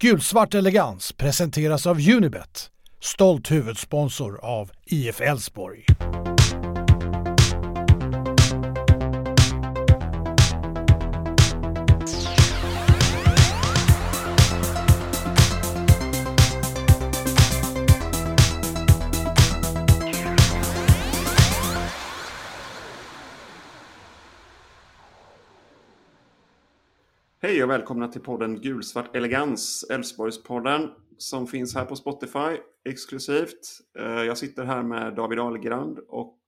Gulsvart elegans presenteras av Unibet, stolt huvudsponsor av IF Elfsborg. Hej och välkomna till podden Gulsvart Elegans, Älvsborgspodden som finns här på Spotify exklusivt. Eh, jag sitter här med David Ahlgrand och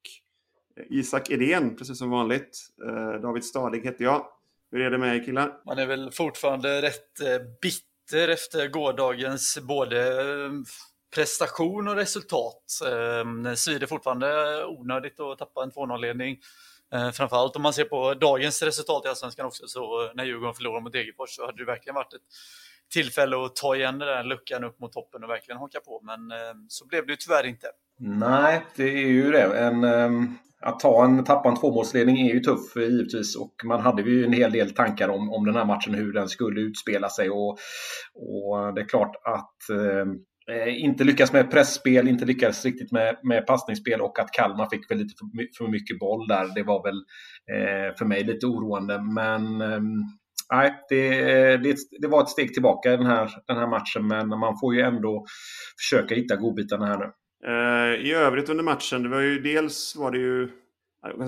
Isak Edén, precis som vanligt. Eh, David Stadig heter jag. Hur är det med er killar? Man är väl fortfarande rätt eh, bitter efter gårdagens både prestation och resultat. Det svider fortfarande onödigt att tappa en 2-0-ledning. Eh, framförallt om man ser på dagens resultat i Allsvenskan också, så eh, när Djurgården förlorade mot Degerfors så hade det verkligen varit ett tillfälle att ta igen den där luckan upp mot toppen och verkligen haka på. Men eh, så blev det ju tyvärr inte. Nej, det är ju det. En, ehm, att ta en, tappa en tvåmålsledning är ju tuff eh, givetvis och man hade ju en hel del tankar om, om den här matchen, hur den skulle utspela sig och, och det är klart att Eh, Eh, inte lyckas med pressspel, inte lyckas riktigt med, med passningsspel och att Kalmar fick väl lite för, för mycket boll där. Det var väl eh, för mig lite oroande. Men eh, det, det, det, var ett steg tillbaka i den här, den här matchen. Men man får ju ändå försöka hitta godbitarna här nu. Eh, I övrigt under matchen, det var ju dels var det ju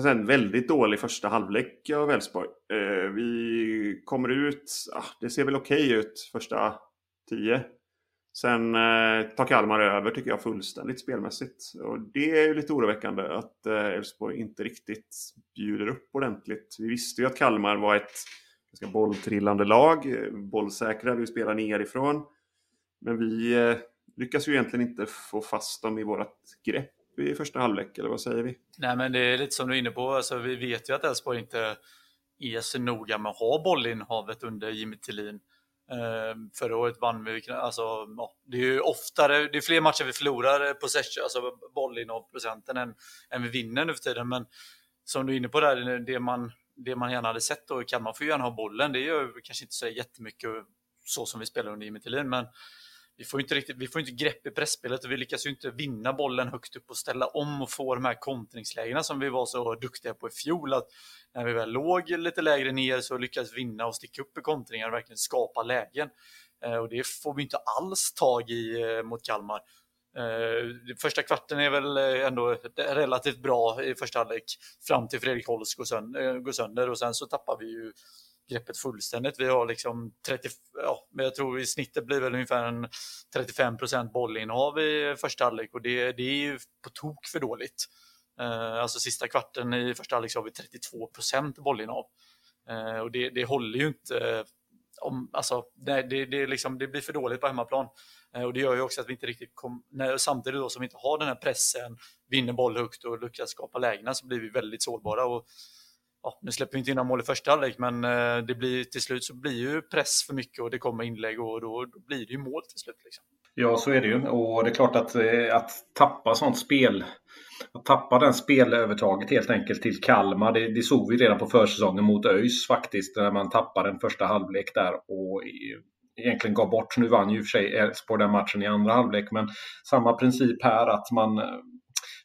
en väldigt dålig första halvlek av Elfsborg. Eh, vi kommer ut, ah, det ser väl okej okay ut första tio Sen eh, tar Kalmar över tycker jag fullständigt spelmässigt. Och det är ju lite oroväckande att eh, Elfsborg inte riktigt bjuder upp ordentligt. Vi visste ju att Kalmar var ett ganska bolltrillande lag. Bollsäkra, vi spelar nerifrån. Men vi eh, lyckas ju egentligen inte få fast dem i vårt grepp i första halvlek, eller vad säger vi? Nej, men det är lite som du är inne på. Alltså, vi vet ju att Elfsborg inte är så noga med att ha bollinnehavet under Jimmy Tillin. Ehm, förra året vann vi, alltså, ja, det är ju oftare, det är fler matcher vi förlorar på possession, alltså bollinnehavsprocenten än, än vi vinner nu för tiden. Men som du är inne på där, det man, det man gärna hade sett då, kan man få gärna ha bollen, det gör kanske inte så jättemycket så som vi spelar under Jimmy Tillin, men vi får inte riktigt, vi får inte grepp i pressspelet och vi lyckas ju inte vinna bollen högt upp och ställa om och få de här kontringslägena som vi var så duktiga på i fjol. Att när vi väl låg lite lägre ner så lyckades vi vinna och sticka upp i kontringar och verkligen skapa lägen. Eh, och det får vi inte alls tag i eh, mot Kalmar. Eh, första kvarten är väl ändå relativt bra i första halvlek fram till Fredrik Holst går sönder och sen så tappar vi ju greppet fullständigt. Vi har liksom 30, ja, men jag tror i snittet blir väl ungefär en 35% bollinnehav i första halvlek och det, det är ju på tok för dåligt. Eh, alltså sista kvarten i första halvlek så har vi 32 bollinnehav eh, och det, det håller ju inte. Eh, om, alltså, det, det, det, liksom, det blir för dåligt på hemmaplan eh, och det gör ju också att vi inte riktigt kom, när, samtidigt då som vi inte har den här pressen, vinner boll högt och lyckas skapa lägena så blir vi väldigt sårbara. Och, ja, nu släpper vi inte in några mål i första halvlek, men eh, det blir, till slut så blir ju press för mycket och det kommer inlägg och då, då blir det ju mål till slut. Liksom. Ja, så är det ju. Och det är klart att, eh, att tappa sånt spel, att tappa den spelövertaget helt enkelt till Kalmar, det, det såg vi redan på försäsongen mot ÖIS faktiskt, när man tappade en första halvlek där och egentligen gav bort. Nu vann ju i och för sig Elfsborg den matchen i andra halvlek, men samma princip här att man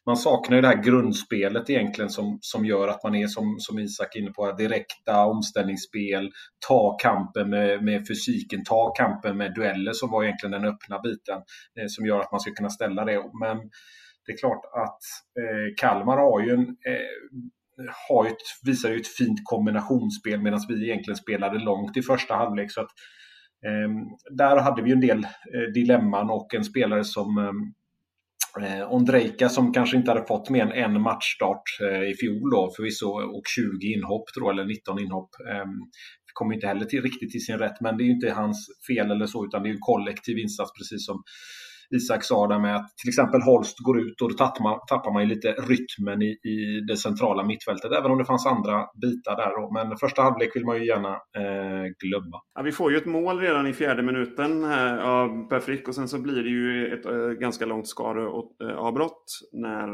man saknar ju det här grundspelet egentligen som, som gör att man är som, som Isak är inne på, direkta omställningsspel, ta kampen med, med fysiken, ta kampen med dueller som var egentligen den öppna biten eh, som gör att man ska kunna ställa det. Men det är klart att eh, Kalmar har ju en eh, har ett, visar ju ett fint kombinationsspel medan vi egentligen spelade långt i första halvlek. Så att, eh, där hade vi en del eh, dilemman och en spelare som ehm, Eh, Ondrejka som kanske inte hade fått mer än en matchstart eh, i fjol då förvisso och 20 inhopp tror jag, eller 19 inhopp. Eh, kommer inte heller till, riktigt till sin rätt men det är ju inte hans fel eller så utan det är en kollektiv insats precis som Isak sa där med att till exempel Holst går ut och då tappar man, tappar man ju lite rytmen i, i det centrala mittfältet, även om det fanns andra bitar där. Då. Men första halvlek vill man ju gärna eh, glömma. Ja, vi får ju ett mål redan i fjärde minuten av Per Frick och sen så blir det ju ett äh, ganska långt skadeavbrott eh, när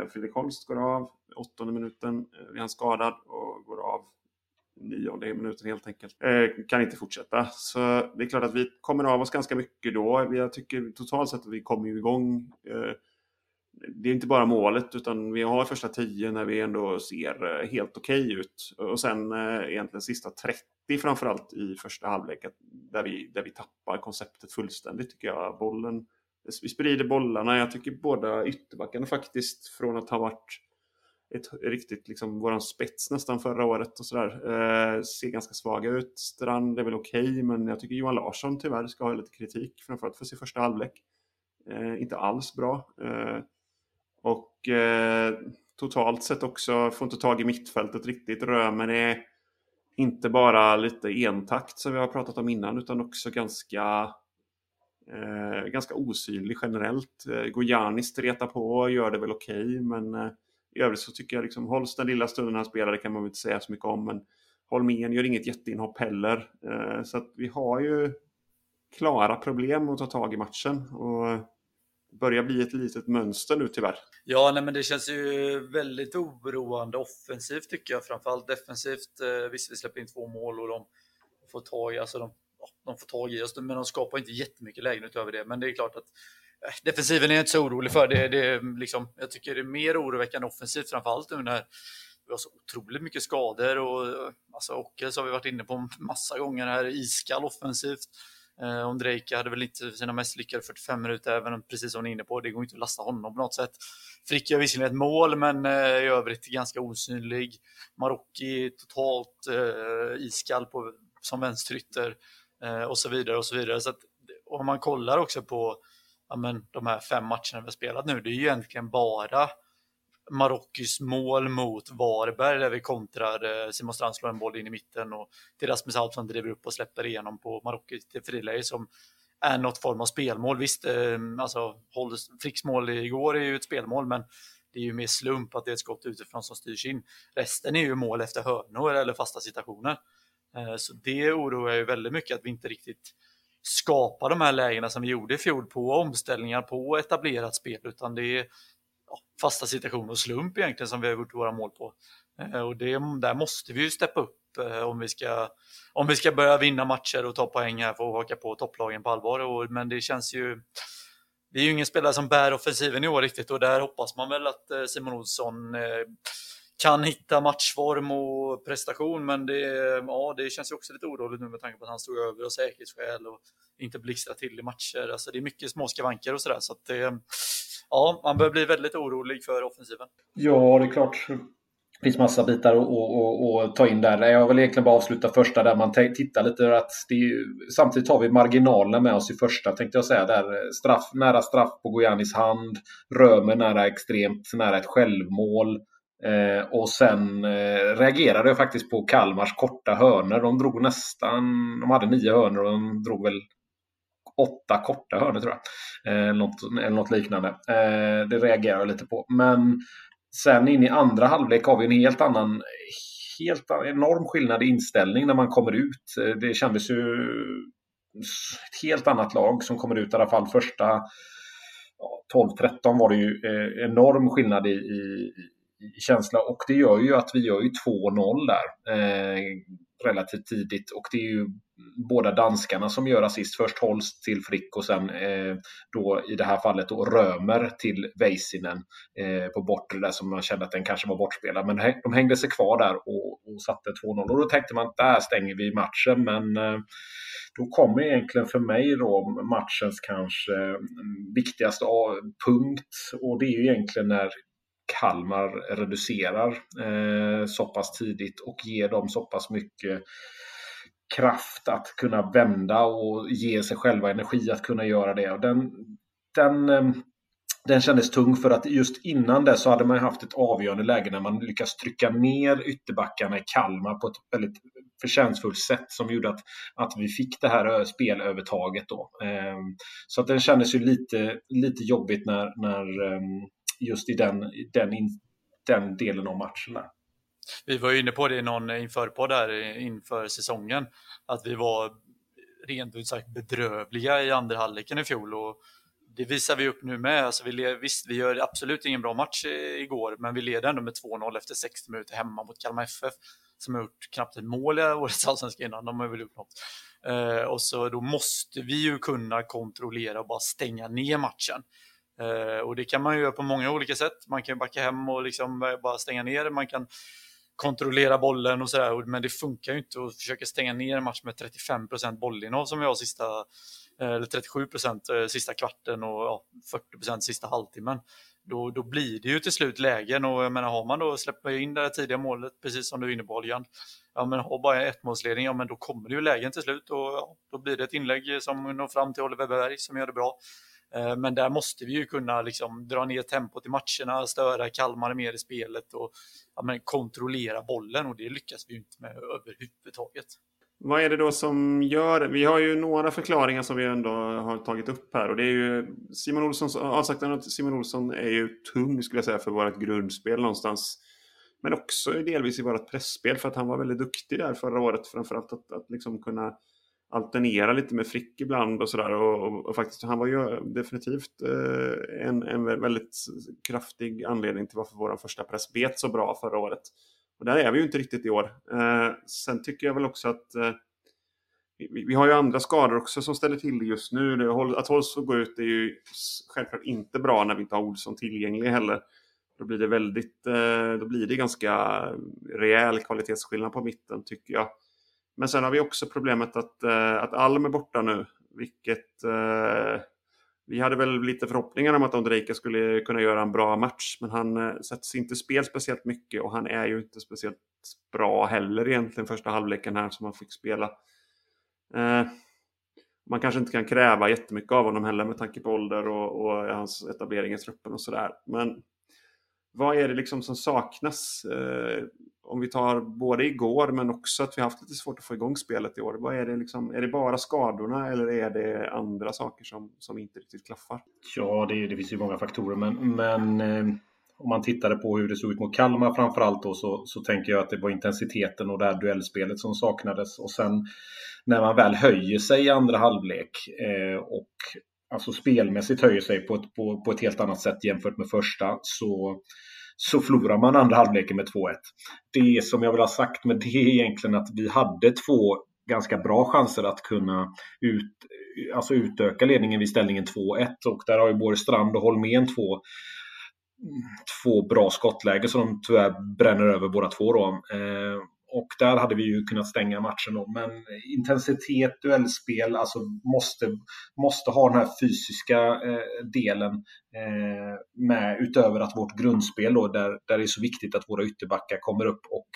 äh, Fredrik Holst går av. Åttonde minuten är han skadad och går av nionde minuten helt enkelt. Eh, kan inte fortsätta. Så det är klart att vi kommer av oss ganska mycket då. Jag tycker totalt sett att vi kommer igång. Eh, det är inte bara målet utan vi har första tio när vi ändå ser eh, helt okej okay ut. Och sen eh, egentligen sista 30 framförallt i första halvlek där vi, där vi tappar konceptet fullständigt tycker jag. Bollen, vi sprider bollarna. Jag tycker båda ytterbackarna faktiskt från att ha varit ett riktigt, liksom, våran spets nästan förra året och sådär. Eh, ser ganska svaga ut. Strand är väl okej, okay, men jag tycker Johan Larsson tyvärr ska ha lite kritik, framförallt för sin första halvlek. Eh, inte alls bra. Eh, och eh, totalt sett också, får inte tag i mittfältet riktigt. Römer är inte bara lite entakt som vi har pratat om innan, utan också ganska eh, ganska osynlig generellt. Eh, Gojani stretar på och gör det väl okej, okay, men eh, i övrigt så tycker jag liksom hålls den lilla stunden han spelar, det kan man väl inte säga så mycket om, men Holmén gör inget jätteinhopp heller. Eh, så att vi har ju klara problem att ta tag i matchen och börjar bli ett litet mönster nu tyvärr. Ja, nej, men det känns ju väldigt oroande offensivt tycker jag, framförallt defensivt. Eh, visst, vi släpper in två mål och de får tag i, alltså de, de får tag i oss, men de skapar inte jättemycket lägen utöver det. Men det är klart att defensiven är jag inte så orolig för. Det, det, liksom, jag tycker det är mer oroväckande offensivt, framförallt nu när vi har så otroligt mycket skador och alltså Ockels har vi varit inne på massa gånger här, iskall offensivt. Eh, Ondrejka hade väl inte sina mest lyckade 45 minuter, även om precis som ni är inne på, det går inte att lasta honom på något sätt. Frick gör visserligen ett mål, men eh, i övrigt ganska osynlig. Marocki totalt eh, iskall på, som vänsterytter eh, och så vidare och så vidare. Så att, om man kollar också på ja, men, de här fem matcherna vi har spelat nu, det är ju egentligen bara Marockos mål mot Varberg där vi kontrar. Eh, Simon Strand slår en boll in i mitten och till Rasmus Alfsson driver upp och släpper igenom på Marocki till friläge som är något form av spelmål. Visst, eh, alltså Fricks mål igår är ju ett spelmål, men det är ju mer slump att det är ett skott utifrån som styrs in. Resten är ju mål efter hörnor eller fasta situationer. Eh, så det oroar ju väldigt mycket att vi inte riktigt skapa de här lägena som vi gjorde i fjol på omställningar, på etablerat spel, utan det är fasta situationer och slump egentligen som vi har gjort våra mål på. Eh, och det, där måste vi ju steppa upp eh, om vi, ska, om vi ska börja vinna matcher och ta poäng här för att haka på topplagen på allvar. Och, men det känns ju... Det är ju ingen spelare som bär offensiven i år riktigt och där hoppas man väl att eh, Simon Olsson kan hitta matchform och prestation, men det, ja, det känns ju också lite oroligt nu med tanke på att han stod över av säkerhetsskäl och inte blixtrar till i matcher. Alltså det är mycket små skavanker och sådär, så att det, ja, man börjar bli väldigt orolig för offensiven. Ja, det är klart. Det finns massa bitar att, ta in där. Jag vill egentligen bara avsluta första där man tittar lite att det är, samtidigt har vi marginalerna med oss i första tänkte jag säga. Där straff, nära straff på Gojanis hand, Römer nära extremt nära ett självmål. Eh, och sen eh, reagerade jag faktiskt på Kalmars korta hörner. De drog nästan, de hade nio hörner och de drog väl åtta korta hörnor tror jag. Eh, något, eller något liknande. Eh, det reagerar jag lite på. Men sen in i andra halvlek har vi en helt annan helt enorm skillnad i inställning när man kommer ut. Eh, det kändes ju ett helt annat lag som kommer ut i alla fall första 12-13 var det ju eh, enorm skillnad i, i, känsla och det gör ju att vi gör ju 2-0 där eh, relativt tidigt och det är ju båda danskarna som gör assist. Först Holst till Frick och sen eh, då i det här fallet då Römer till Väisänen eh, på bortre där som man kände att den kanske var bortspelad. Men de hängde sig kvar där och, och satte 2-0 och då tänkte man att där stänger vi matchen. Men eh, då kommer egentligen för mig då matchens kanske mm, viktigaste ah, punkt och det är ju egentligen när Kalmar reducerar eh, så pass tidigt och ger dem så pass mycket kraft att kunna vända och ge sig själva energi att kunna göra det. Och den, den, eh, den kändes tung för att just innan det så hade man haft ett avgörande läge när man lyckas trycka ner ytterbackarna i Kalmar på ett väldigt förtjänstfullt sätt som gjorde att, att vi fick det här spelövertaget. Då. Eh, så att den kändes ju lite, lite jobbigt när, när ehm, just i den, den, den delen av matcherna. Vi var ju inne på det i någon införpodd där inför säsongen, att vi var rent ut sagt bedrövliga i andra halvleken i fjol och det visar vi upp nu med. Alltså vi, visst, vi gör absolut ingen bra match igår, men vi leder ändå med 2-0 efter 60 minuter hemma mot Kalmar FF. som har gjort knappt ett mål i årets allsvenska innan, de har väl gjort något. Eh, och så då måste vi ju kunna kontrollera och bara stänga ner matchen. Eh, och det kan man ju göra på många olika sätt. Man kan backa hem och liksom eh, bara stänga ner, man kan kontrollera bollen och sådär. Men det funkar ju inte att försöka stänga ner en match med 35% bollinnehav som vi har sista, eh, eller 37 sista kvarten och ja, 40% sista halvtimmen. Då, då blir det ju till slut lägen och jag menar har man då släppt in det här tidiga målet, precis som du är inne på ja men har bara ett målsledning, ja men då kommer det ju lägen till slut och ja, då blir det ett inlägg som når fram till Oliver Berg som gör det bra. Eh, men där måste vi ju kunna liksom dra ner tempot i matcherna, störa Kalmar mer i spelet och ja, men kontrollera bollen och det lyckas vi inte med överhuvudtaget. Vad är det då som gör Vi har ju några förklaringar som vi ändå har tagit upp här och det är ju Simon Olssons avsaknaden Simon Olsson är ju tung skulle jag säga för vårt grundspel någonstans. Men också delvis i vårt pressspel för att han var väldigt duktig där förra året framförallt att, att liksom kunna alternera lite med Frick ibland och sådär. Och, och, och, faktiskt, han var ju eh, definitivt eh, en, en väldigt kraftig anledning till varför vår första press bet så bra förra året. Och där är vi ju inte riktigt i år. Eh, sen tycker jag väl också att eh, vi, vi, har ju andra skador också som ställer till det just nu. Att Holst får gå ut är ju självklart inte bra när vi inte har Olsson tillgänglig heller. Då blir det väldigt, eh, då blir det ganska rejäl kvalitetsskillnad på mitten tycker jag. Men sen har vi också problemet att, eh, att Alm är borta nu, vilket eh, vi hade väl lite förhoppningar om att Ondrejka skulle kunna göra en bra match, men han eh, sätts inte spel speciellt mycket och han är ju inte speciellt bra heller egentligen första halvleken här som han fick spela. Eh, man kanske inte kan kräva jättemycket av honom heller med tanke på ålder och, och hans etablering i truppen och sådär. Men vad är det liksom som saknas? Eh, om vi tar både igår men också att vi haft lite svårt att få igång spelet i år. Vad är, det liksom, är det bara skadorna eller är det andra saker som, som inte riktigt klaffar? Ja, det, det finns ju många faktorer men, men eh, om man tittade på hur det såg ut mot Kalmar framförallt då så, så tänker jag att det var intensiteten och det här duellspelet som saknades och sen när man väl höjer sig i andra halvlek eh, och alltså spelmässigt höjer sig på ett, på, på ett helt annat sätt jämfört med första så så förlorar man andra halvleken med 2-1. Det som jag vill ha sagt med det är egentligen att vi hade två ganska bra chanser att kunna ut, alltså utöka ledningen vid ställningen 2-1 och där har ju både Strand och Holmén två två bra skottlägen som de tyvärr bränner över båda två. Då. Eh, och där hade vi ju kunnat stänga matchen då. Men intensitet, duellspel, alltså måste, måste ha den här fysiska eh, delen eh, med utöver att vårt grundspel då, där, där det är så viktigt att våra ytterbackar kommer upp och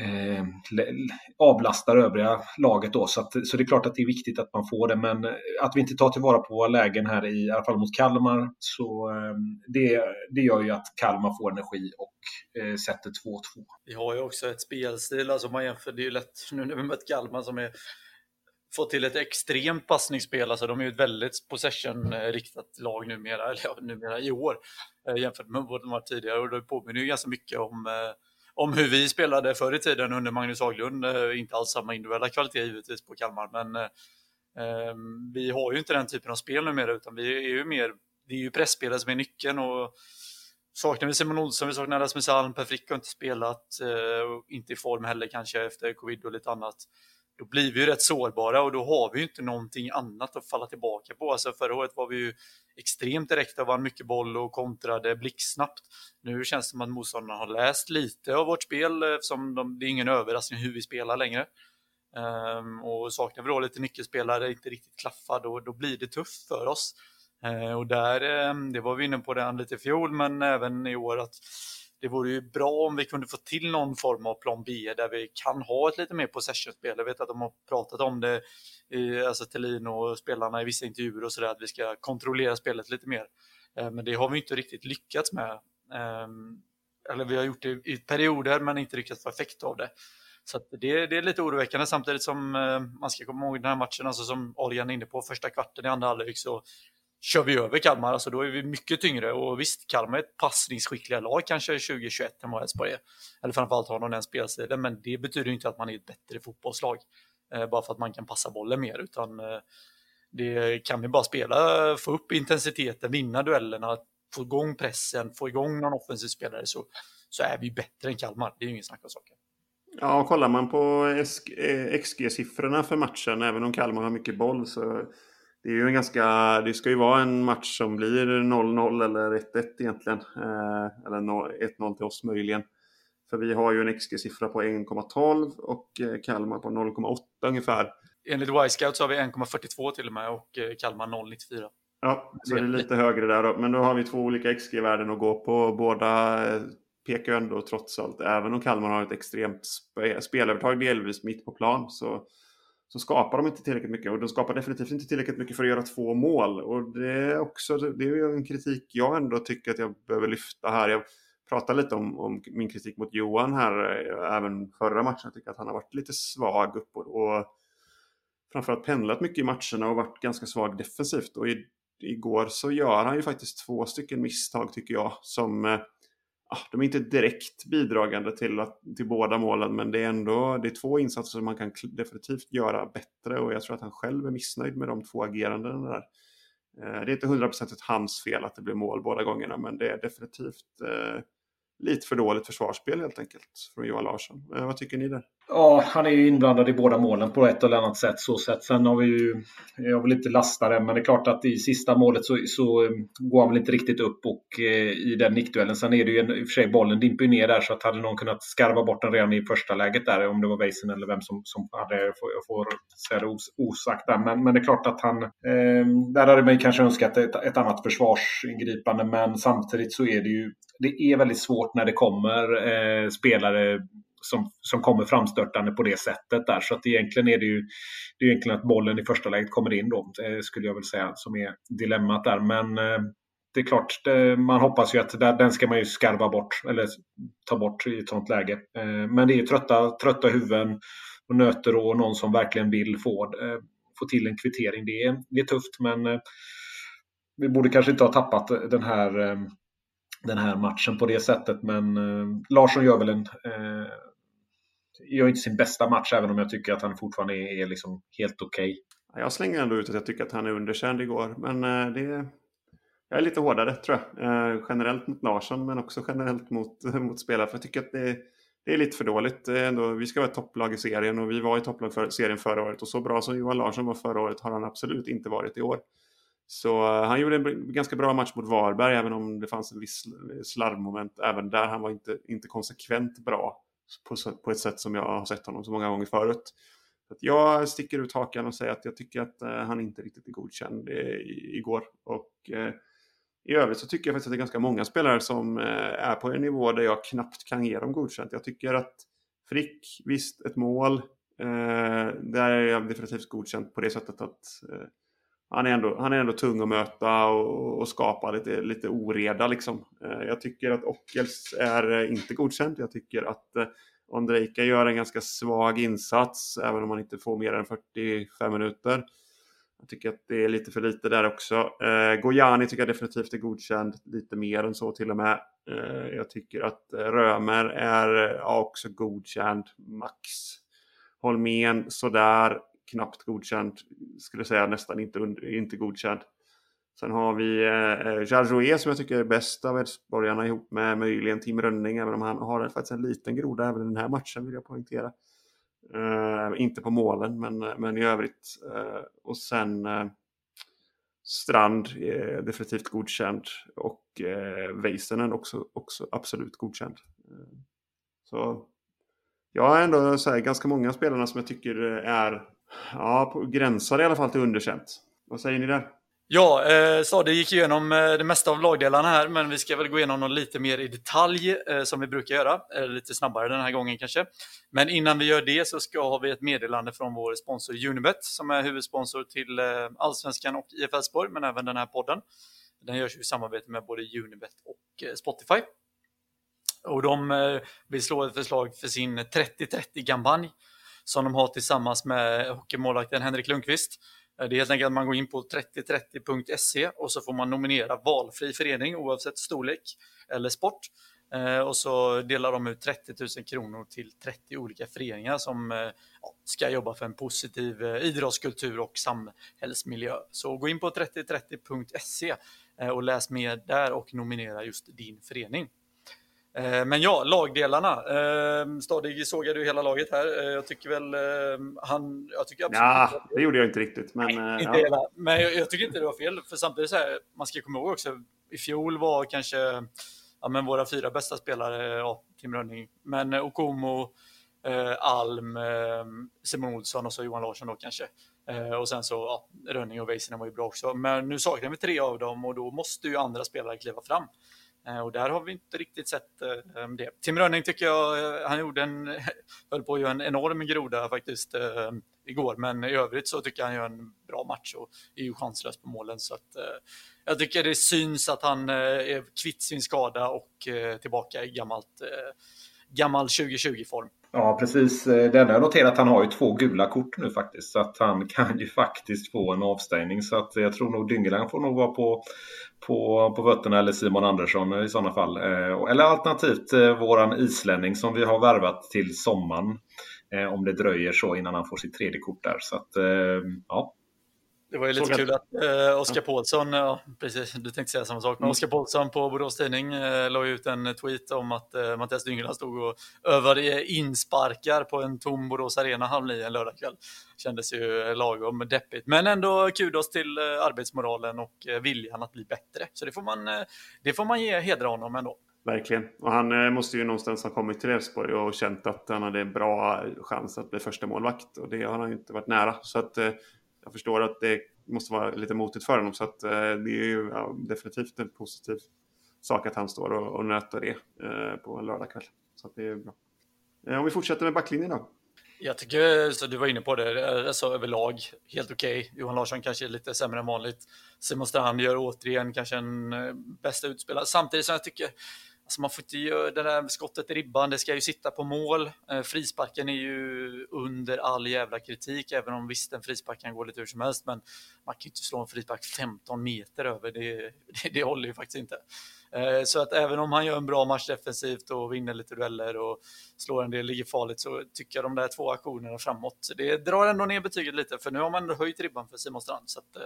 eh, avlastar övriga laget då. Så, att, så det är klart att det är viktigt att man får det. Men eh, att vi inte tar tillvara på våra lägen här i, i alla fall mot Kalmar. Så eh, det, det gör ju att Kalmar får energi och eh, sätter 2-2. Vi har ju också ett spelstil, alltså man jämför, det är ju lätt nu när vi mött Kalmar som är fått till ett extremt passningsspel. Alltså de är ju ett väldigt possession-riktat lag numera, eller ja, numera i år eh, jämfört med vad de var tidigare. Och det påminner ju ganska mycket om eh, om hur vi spelade förr i tiden under Magnus Haglund. Eh, inte alls samma individuella kvalitet givetvis på Kalmar, men eh, ehm, vi har ju inte den typen av spel numera, utan vi är ju mer, det är ju pressspelet som är nyckeln och saknar vi Simon Olsson, vi saknar Rasmus Alm, Per Frick har inte spelat, eh, inte i form heller kanske efter covid och lite annat då blir vi ju rätt sårbara och då har vi ju inte någonting annat att falla tillbaka på. Alltså förra året var vi ju extremt direkta, vann mycket boll och kontrade blixtsnabbt. Nu känns det som att motståndarna har läst lite av vårt spel eh, eftersom de, det är ingen överraskning hur vi spelar längre. Um, och saknar vi då lite nyckelspelare, inte riktigt klaffar, då, då blir det tufft för oss. Uh, och där, um, det var vi inne på den lite i fjol, men även i år att det vore ju bra om vi kunde få till någon form av plan B där vi kan ha ett lite mer possession-spel. Jag vet att de har pratat om det, alltså Thelin och spelarna i vissa intervjuer och sådär, att vi ska kontrollera spelet lite mer. Eh, men det har vi inte riktigt lyckats med. Ehm, eller vi har gjort det i perioder men inte riktigt få effekt av det. Så det, det, är lite oroväckande samtidigt som eh, man ska komma ihåg den här matchen, alltså som Orjan är inne på, första kvarten i andra halvlek så kör vi över Kalmar, alltså då är vi mycket tyngre. Och visst, Kalmar är ett passningsskickliga lag kanske 2021 än vad Elfsborg är. Eller framförallt har de den spelstilen, men det betyder inte att man är ett bättre fotbollslag. Eh, bara för att man kan passa bollen mer, utan eh, det kan vi bara spela, få upp intensiteten, vinna duellerna, få igång pressen, få igång någon offensiv spelare så, så är vi bättre än Kalmar. Det är ju ingen snack om saken. Ja, kollar man på XG-siffrorna för matchen, även om Kalmar har mycket boll, så det är ju en ganska, det ska ju vara en match som blir 0-0 eller 1-1 egentligen. Eh, eller 1-0 till oss möjligen. För vi har ju en XG-siffra på 1,12 och eh, Kalmar på 0,8 ungefär. Enligt Y-scout så har vi 1,42 till och med och eh, Kalmar 0,94. Ja, så det är lite högre där då. Men då har vi två olika XG-värden att gå på. Båda pekar ändå trots allt, även om Kalmar har ett extremt spelövertag delvis mitt på plan, så så skapar de inte tillräckligt mycket. Och de skapar definitivt inte tillräckligt mycket för att göra två mål. Och det är också det är en kritik jag ändå tycker att jag behöver lyfta här. Jag pratade lite om, om min kritik mot Johan här eh, även förra matchen. Jag tycker att han har varit lite svag uppåt. Och framförallt pendlat mycket i matcherna och varit ganska svag defensivt. Och i, igår så gör han ju faktiskt två stycken misstag tycker jag. Som eh, de är inte direkt bidragande till, att, till båda målen, men det är ändå det är två insatser som man kan definitivt göra bättre och jag tror att han själv är missnöjd med de två agerandena där. Eh, det är inte hundraprocentigt hans fel att det blir mål båda gångerna, men det är definitivt eh, lite för dåligt försvarsspel helt enkelt från Johan Larsson. Eh, vad tycker ni där? Ja, han är ju inblandad i båda målen på ett eller annat sätt. Så sätt. Sen har vi ju, jag vill inte lasta det, men det är klart att i sista målet så, så eh, går han väl inte riktigt upp och eh, i den nickduellen. Sen är det ju en, i och för sig bollen dimper ju ner där så att hade någon kunnat skarva bort den redan i första läget där, om det var Weisen eller vem som, som hade, jag får, jag får säga det os, osagt där. Men, men det är klart att han, eh, där hade man ju kanske önskat ett, ett annat försvarsingripande, men samtidigt så är det ju, det är väldigt svårt när det kommer eh, spelare som, som kommer framstörtande på det sättet där. Så att egentligen är det ju det är egentligen att bollen i första läget kommer in då, eh, skulle jag väl säga, som är dilemmat där. Men eh, det är klart, det, man hoppas ju att där, den ska man ju skarva bort, eller ta bort i ett sånt läge. Men det är ju trötta, trötta huvuden och nöter och någon som verkligen vill få, få till en kvittering. Det är, det är tufft, men vi borde kanske inte ha tappat den här, den här matchen på det sättet. Men Larsson gör väl en gör inte sin bästa match även om jag tycker att han fortfarande är, är liksom helt okej. Okay. Jag slänger ändå ut att jag tycker att han är underkänd igår. Men eh, det, jag är lite hårdare tror jag. Eh, generellt mot Larsson men också generellt mot, mot spelare. För jag tycker att det, det är lite för dåligt. Ändå, vi ska vara ett topplag i serien och vi var i topplag för serien förra året. Och så bra som Johan Larsson var förra året har han absolut inte varit i år. Så eh, han gjorde en ganska bra match mot Varberg även om det fanns en viss slarvmoment även där. Han var inte, inte konsekvent bra på, på ett sätt som jag har sett honom så många gånger förut. Så jag sticker ut hakan och säger att jag tycker att eh, han inte riktigt är godkänd i, igår. Och eh, i övrigt så tycker jag faktiskt att det är ganska många spelare som eh, är på en nivå där jag knappt kan ge dem godkänt. Jag tycker att Frick, visst ett mål. där är jag definitivt godkänt på det sättet att han är, ändå, han är ändå tung att möta och, och skapa lite, lite oreda. Liksom. Eh, jag tycker att Ockels är eh, inte godkänd. Jag tycker att eh, Ondrejka gör en ganska svag insats, även om han inte får mer än 45 minuter. Jag tycker att det är lite för lite där också. Eh, Gojani tycker jag definitivt är godkänd, lite mer än så till och med. Eh, jag tycker att Römer är ja, också godkänd, max. Holmén sådär knappt godkänd. Skulle säga nästan inte, inte godkänd. Sen har vi eh, eh Jarjoé som jag tycker är bäst av Elfsborgarna ihop med möjligen Tim Rönning. Även om han har faktiskt en liten groda även i den här matchen vill jag poängtera. Eh, inte på målen men, eh, men i övrigt. Eh, och sen eh, Strand är definitivt godkänd. Och eh, Väisänen också, också absolut godkänd. Så jag har ändå så här, ganska många spelarna som jag tycker är Ja, gränsar i alla fall till underkänt. Vad säger ni där? Ja, eh, Stade det gick igenom eh, det mesta av lagdelarna här, men vi ska väl gå igenom dem lite mer i detalj eh, som vi brukar göra. Eh, lite snabbare den här gången kanske. Men innan vi gör det så ska ha vi ett meddelande från vår sponsor Unibet som är huvudsponsor till eh, Allsvenskan och IF Elfsborg, men även den här podden. Den görs i samarbete med både Unibet och eh, Spotify. Och de eh, vill slå ett förslag för sin 30-30-kampanj som de har tillsammans med hockeymålvakten Henrik Lundqvist. Eh, det är helt enkelt att man går in på 3030.se och så får man nominera valfri förening oavsett storlek eller sport. Eh, och så delar de ut 30 000 kronor till 30 olika föreningar som eh, ska jobba för en positiv idrottskultur och samhällsmiljö. Så gå in på 3030.se och läs mer där och nominera just din förening. Eh, men ja, lagdelarna. Eh, Stadig sågade ju hela laget här. Eh, jag tycker väl han... Jag tycker absolut ja, det gjorde jag inte riktigt. Men, Nej, inte ja. hela. men jag, jag, tycker inte det var fel. För samtidigt så här, man ska komma ihåg också, i fjol var kanske ja, men våra fyra bästa spelare, ja, Tim Rönning, men Okomo, Alm, Simon Olsson och så Johan Larsson då kanske. Och sen så, ja, Rönning och Väisänen var ju bra också. Men nu saknar vi tre av dem och då måste ju andra spelare kliva fram. Eh, och där har vi inte riktigt sett eh, det. Tim Rönning tycker jag, eh, han gjorde en, höll på att göra en enorm groda faktiskt igår, men i övrigt så tycker jag han gör en bra match och är ju chanslös på målen. Så att, jag tycker det syns att han är kvitt sin skada och tillbaka i gammalt, gammal 2020-form. Ja, precis. Det enda jag noterat att han har ju två gula kort nu faktiskt. Så att han kan ju faktiskt få en avstängning. Så att jag tror nog Dyngeland får nog vara på, på, på fötterna eller Simon Andersson i sådana fall. Eh, eller alternativt eh, våran islänning som vi har värvat till sommaren. Eh, om det dröjer så innan han får sitt tredje kort där. Så att, eh, ja, det var ju lite kul att eh, Oskar Paulsson, ja, precis, du tänkte säga samma sak, men mm. Oskar Paulsson på Borås Tidning eh, la ut en tweet om att eh, Mattias Dyngeland stod och övade insparkar på en tom Borås Arena halv nio en lördagkväll. Kändes ju lagom deppigt, men ändå kudos till eh, arbetsmoralen och eh, viljan att bli bättre. Så det får man, eh, det får man ge hedra honom ändå. Verkligen. Och han eh, måste ju någonstans ha kommit till Elfsborg och känt att han hade en bra chans att bli första målvakt och det har han ju inte varit nära. Så att jag förstår att det måste vara lite motigt för honom. Så att, eh, det är ju ja, definitivt en positiv sak att han står och, och nöter det eh, på en lördagkväll. Så att det är bra. Eh, om vi fortsätter med backlinjen då. Jag tycker, så du var inne på det, eh, alltså överlag helt okej. Okay. Johan Larsson kanske är lite sämre än vanligt. Simon Strand gör återigen kanske en eh, bästa utspelare. Samtidigt som jag tycker Alltså man får inte göra det där skottet i ribban, det ska ju sitta på mål. Eh, frisparken är ju under all jävla kritik, även om visst en frispark kan gå lite hur som helst, men man kan ju inte slå en frispark 15 meter över, det, det, det håller ju faktiskt inte. Eh, så att även om han gör en bra match defensivt och vinner lite dueller och slår en del, ligger farligt, så tycker jag de där två aktionerna framåt, det drar ändå ner betyget lite, för nu har man höjt ribban för Simon Strand. Så att, eh,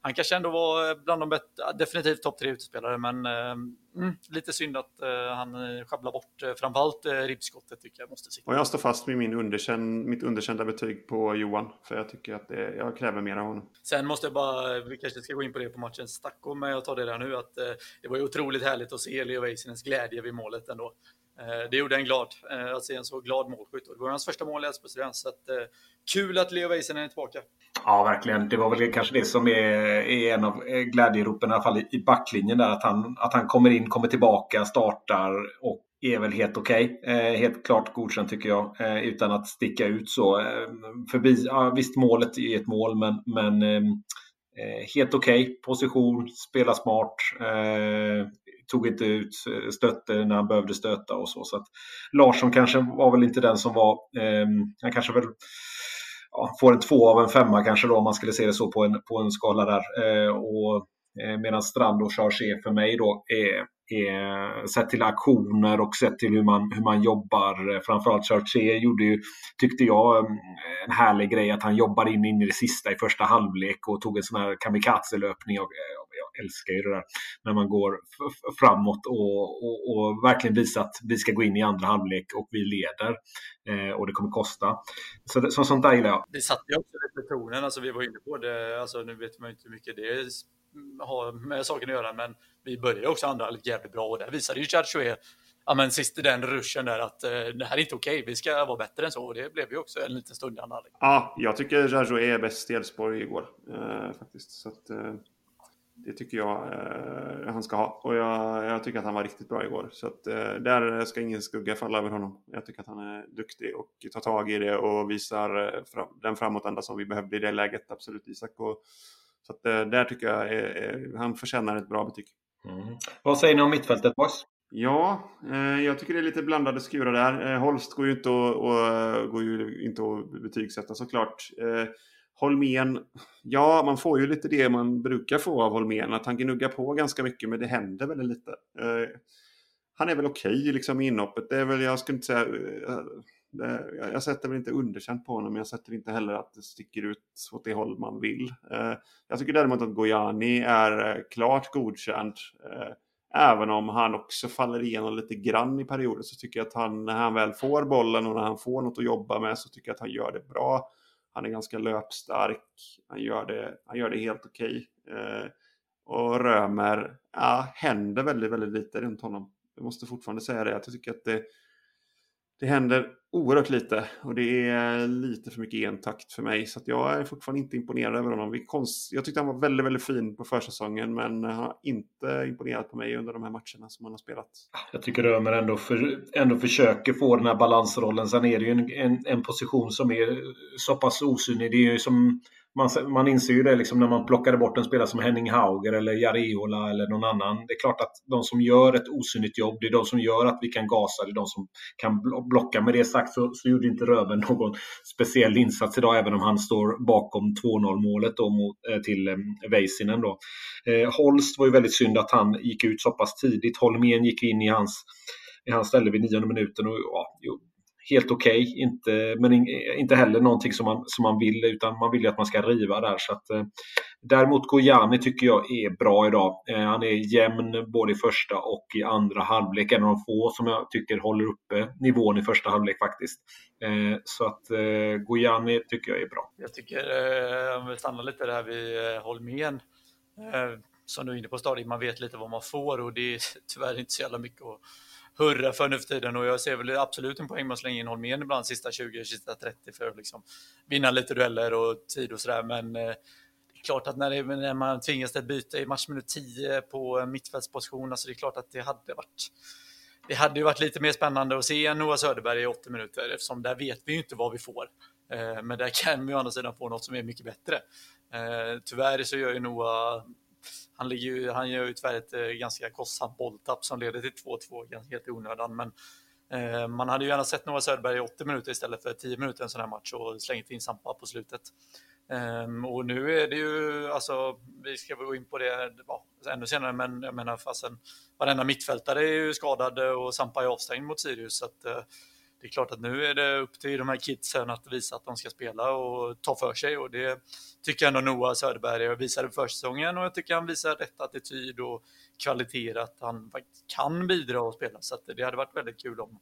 han kanske ändå var bland de bättre, definitivt topp tre utespelare, men eh, mm, lite synd att eh, han sjabblar bort eh, framförallt eh, ribbskottet tycker jag måste sitta. Och jag står fast vid min underkänd, mitt underkända betyg på Johan, för jag tycker att det, jag kräver mer av honom. Sen måste jag bara, vi kanske ska gå in på det på matchen Stacko, men jag tar det där nu, att eh, det var ju otroligt härligt att se Leo Väisänens glädje vid målet ändå. Eh, det gjorde en glad, eh, att se en så glad målskytt. Det var hans första mål i Elfsborgsrevyn, så att, eh, kul att Leo Väisänen är tillbaka. Ja, verkligen. Det var väl kanske det som är, är en av glädjeropen i alla fall i backlinjen där. Att han, att han kommer in, kommer tillbaka, startar och är väl helt okej. Okay. Eh, helt klart godkänt tycker jag. Eh, utan att sticka ut så. Eh, förbi, ja, visst, målet är ett mål men, men helt okej. Okay. Position, spela smart. Tog inte ut, eh, stötte när han behövde stöta och så. så att Larsson kanske var väl inte den som var... Eh, han kanske väl ja, får en två av en femma kanske då om man skulle se det så på en, på en skala där. Eh, och eh, Medan Strand och Chargé för mig då är, sett till aktioner och sett till hur man, hur man jobbar. Eh, framförallt Chargé gjorde ju, tyckte jag, eh, en härlig grej att han jobbar in, in i det sista i första halvlek och tog en sån här kamikaze-löpning jag älskar ju det där när man går framåt och, och, och, verkligen visar att vi ska gå in i andra halvlek och vi leder eh, och det kommer kosta. Så, det, så sånt där gillar jag. Det satte ju också lite tonen, alltså vi var inne på det, alltså nu vet man ju inte hur mycket det har med saken att göra, men vi började också andra halvlek jävligt bra och där visade ju Chad ja, men sist i den ruschen där att eh, det här är inte okej, vi ska vara bättre än så. Och det blev ju också en liten stund i andra halvlek. Ja, jag tycker Jarjo är bäst i Elfsborg igår. Eh, faktiskt. Så att, eh, det tycker jag eh, han ska ha. Och jag, jag, tycker att han var riktigt bra igår. Så att, eh, där ska ingen skugga falla över honom. Jag tycker att han är duktig och tar tag i det och visar eh, fram, den framåtanda som vi behövde i det läget. Absolut Isak. Och, så att, eh, där tycker jag är, är, han förtjänar ett bra betyg. Mm. Vad säger ni om mittfältet boys? Ja, eh, jag tycker det är lite blandade skurar där. Eh, Holst går ju inte att, och, går ju inte att betygsätta såklart. Eh, Holmén, ja man får ju lite det man brukar få av Holmén, att han gnuggar på ganska mycket men det händer väldigt lite. Eh, han är väl okej okay, liksom i inhoppet, det är väl, jag skulle inte säga, eh, eh, det, jag sätter väl inte underkänt på honom men jag sätter inte heller att det sticker ut åt det håll man vill. Eh, jag tycker däremot att Gojani är eh, klart godkänd. Eh, Även om han också faller igenom lite grann i perioder så tycker jag att han, när han väl får bollen och när han får något att jobba med så tycker jag att han gör det bra. Han är ganska löpstark. Han gör det, han gör det helt okej. Okay. Eh, och Römer, ja, händer väldigt, väldigt lite runt honom. Jag måste fortfarande säga det, att jag tycker att det, det händer oerhört lite och det är lite för mycket entakt för mig. Så jag är fortfarande inte imponerad över honom. Jag tyckte han var väldigt, väldigt fin på försäsongen men han har inte imponerat på mig under de här matcherna som han har spelat. Jag tycker Römer ändå, för, ändå försöker få den här balansrollen. Sen är det ju en, en, en position som är så pass osynlig. Det är ju som man, man inser ju det liksom när man plockade bort en spelare som Henning Hauger eller Jareola eller någon annan. Det är klart att de som gör ett osynligt jobb, det är de som gör att vi kan gasa, det är de som kan blocka. Med det sagt så, så gjorde inte Röven någon speciell insats idag, även om han står bakom 2-0 målet då mot, eh, till eh, Väisänen. Då. Eh, Holst var ju väldigt synd att han gick ut så pass tidigt. Holmén gick in i hans i hans ställe vid nionde minuten och ja, helt okej. Okay. Inte, men in, inte heller någonting som man, som man vill, utan man vill ju att man ska riva där. Så att, eh, däremot Gojani tycker jag är bra idag. Eh, han är jämn både i första och i andra halvlek. En av de få som jag tycker håller uppe nivån i första halvlek faktiskt. Eh, så att eh, Gojani tycker jag är bra. Jag tycker, eh, om vi stannar lite där vid eh, Holmén, eh, som du är inne på stadiet, man vet lite vad man får och det är tyvärr inte så jävla mycket att hurra för nu för tiden och jag ser väl absolut en poäng med att slänga in Holmén ibland sista 20, sista 30 för att liksom vinna lite dueller och tid och sådär. Men eh, det är klart att när, det, när man tvingas till ett byte i matchminut 10 på mittfältsposition, alltså det är klart att det hade varit det hade ju varit lite mer spännande att se Noah Söderberg i 80 minuter eftersom där vet vi ju inte vad vi får. Eh, men där kan vi å andra sidan få något som är mycket bättre. Eh, tyvärr så gör ju Noah han, ligger ju, han gör ju tyvärr ett eh, ganska kostsamt bolltapp som leder till 2-2 helt i onödan. Men eh, man hade ju gärna sett Noah Söderberg i 80 minuter istället för 10 minuter en sån här match och slängt in Sampa på slutet. Eh, och nu är det ju, alltså, vi ska gå in på det ja, ännu senare, men jag menar fasen, varenda mittfältare är ju skadade och Sampa är avstängd mot Sirius. Så att, eh, det är klart att nu är det upp till de här kidsen att visa att de ska spela och ta för sig och det tycker jag ändå Noah Söderberg visade försäsongen och jag tycker han visar rätt attityd och kvalitet att han kan bidra och spela så det hade varit väldigt kul om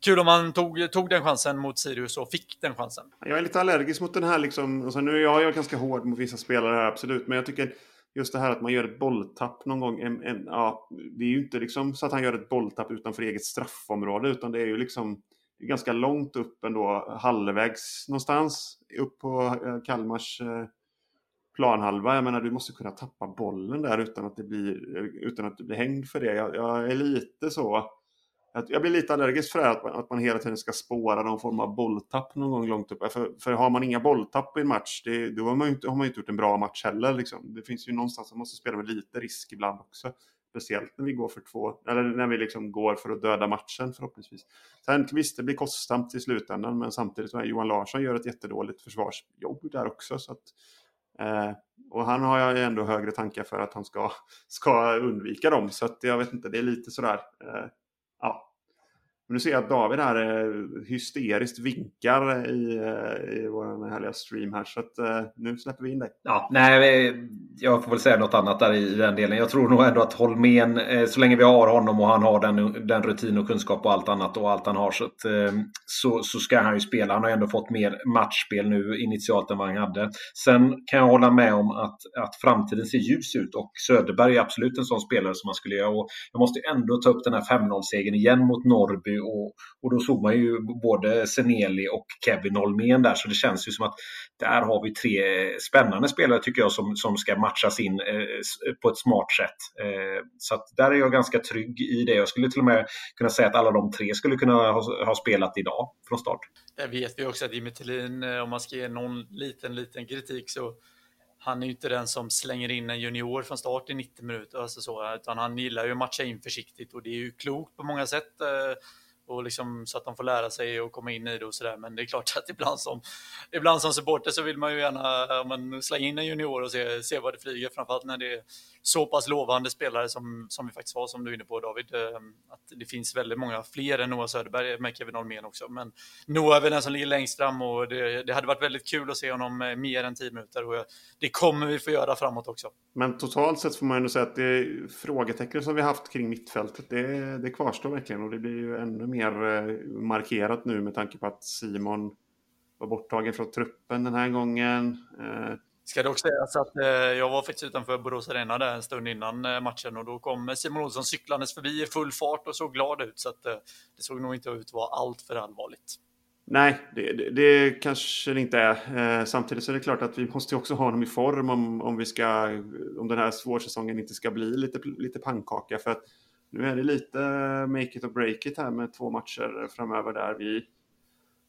Kul om han tog, tog den chansen mot Sirius och fick den chansen. Jag är lite allergisk mot den här liksom, alltså nu är jag, jag är ganska hård mot vissa spelare här absolut, men jag tycker just det här att man gör ett bolltapp någon gång. En, en, ja, det är ju inte liksom så att han gör ett bolltapp utanför eget straffområde, utan det är ju liksom det är ganska långt upp ändå, halvvägs någonstans upp på eh, Kalmars eh, planhalva. Jag menar, du måste kunna tappa bollen där utan att det blir, eh, utan att du blir hängd för det. Jag, jag är lite så... Jag blir lite allergisk för det här, att man, att man hela tiden ska spåra någon form av bolltapp någon gång långt upp. För, för har man inga bolltapp i en match, det, då har man, ju inte, har man inte gjort en bra match heller. Liksom. Det finns ju någonstans man måste spela med lite risk ibland också. Speciellt när vi går för två, eller när vi liksom går för att döda matchen förhoppningsvis. Sen visst, det blir kostsamt i slutändan, men samtidigt så Johan Larsson gör ett jättedåligt försvarsjobb där också. Så att, eh, och han har jag ändå högre tankar för att han ska, ska undvika dem. Så att jag vet inte, det är lite sådär. Eh, ja, men nu ser jag att David här eh, hysteriskt vinkar i, eh, i vår härliga stream här. Så att, eh, nu släpper vi in dig. Ja, nej, jag får väl säga något annat där i den delen. Jag tror nog ändå att Holmén, så länge vi har honom och han har den, den rutin och kunskap och allt annat och allt han har så, att, så, så ska han ju spela. Han har ändå fått mer matchspel nu initialt än vad han hade. Sen kan jag hålla med om att, att framtiden ser ljus ut och Söderberg är absolut en sån spelare som man skulle göra. Och jag måste ändå ta upp den här 5-0-segern igen mot Norrby och, och då såg man ju både Seneli och Kevin Holmén där så det känns ju som att där har vi tre spännande spelare tycker jag som, som ska matchas in eh, på ett smart sätt. Eh, så att där är jag ganska trygg i det. Jag skulle till och med kunna säga att alla de tre skulle kunna ha, ha spelat idag från start. Där vet vi också att Jimmy Tillin, eh, om man ska ge någon liten, liten kritik så han är ju inte den som slänger in en junior från start i 90 minuter, alltså så, utan han gillar ju att matcha in försiktigt och det är ju klokt på många sätt. Eh, och liksom, så att de får lära sig och komma in i det och sådär. Men det är klart att ibland som, ibland som supporter så vill man ju gärna man slänga in en junior och se, se vad det flyger, framförallt när det är så pass lovande spelare som, som vi faktiskt var, som du är inne på David. Ehm, att det finns väldigt många fler än Noah Söderberg med Kevin Holmén också. Men Noah är väl den som ligger längst fram och det, det hade varit väldigt kul att se honom eh, mer än 10 minuter och det kommer vi få göra framåt också. Men totalt sett får man ändå säga att det frågetecken som vi haft kring mittfältet, det, det kvarstår verkligen och det blir ju ännu mer eh, markerat nu med tanke på att Simon var borttagen från truppen den här gången. Eh, Ska det också sägas att eh, jag var faktiskt utanför Borås Arena där en stund innan eh, matchen och då kom Simon Olsson cyklandes förbi i full fart och såg glad ut så att eh, det såg nog inte ut att vara allt för allvarligt. Nej, det, det, det kanske det inte är. Eh, samtidigt så är det klart att vi måste också ha honom i form om, om, vi ska, om den här svårsäsongen inte ska bli lite, lite pannkaka. För att nu är det lite make it or break it här med två matcher framöver där vi,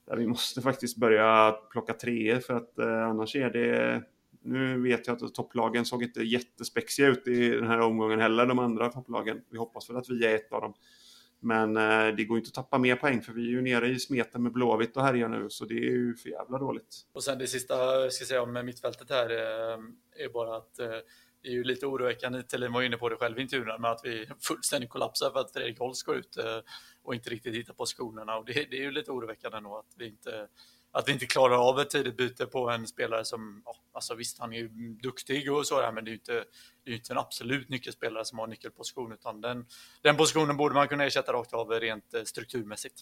där vi måste faktiskt börja plocka treor för att eh, annars är det nu vet jag att topplagen såg inte jättespexiga ut i den här omgången heller, de andra topplagen. Vi hoppas väl att vi är ett av dem. Men eh, det går inte att tappa mer poäng för vi är ju nere i smeten med Blåvitt och härjar nu så det är ju för jävla dåligt. Och sen det sista jag ska säga om mittfältet här eh, är bara att eh, det är ju lite oroväckande, Thelin var inne på det själv i intervjun, med att vi fullständigt kollapsar för att Fredrik Holst går ut eh, och inte riktigt hittar positionerna. Och det, det är ju lite oroväckande ändå att vi inte att vi inte klarar av ett tidigt byte på en spelare som, ja, alltså visst han är ju duktig och så där, men det är ju inte, det är inte en absolut nyckelspelare som har nyckelposition, utan den, den positionen borde man kunna ersätta rakt av rent eh, strukturmässigt.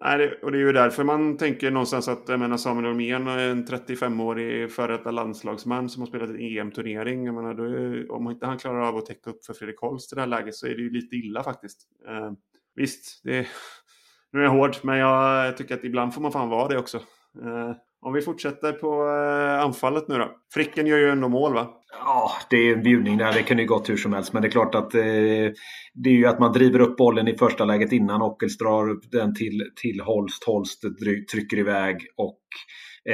Nej, och det är ju därför man tänker någonstans att jag menar, Samuel Holmén är en 35-årig före detta landslagsman som har spelat en EM-turnering. Jag menar, då, om inte han klarar av att täcka upp för Fredrik Holst i det här läget så är det ju lite illa faktiskt. Eh, visst, det, nu är jag hård, men jag tycker att ibland får man fan vara det också. Eh, om vi fortsätter på eh, anfallet nu då. Fricken gör ju ändå mål va? Ja, det är en bjudning där. Det kan ju gått hur som helst. Men det är klart att eh, det är ju att man driver upp bollen i första läget innan Ockels drar upp den till, till Holst. Holst trycker iväg och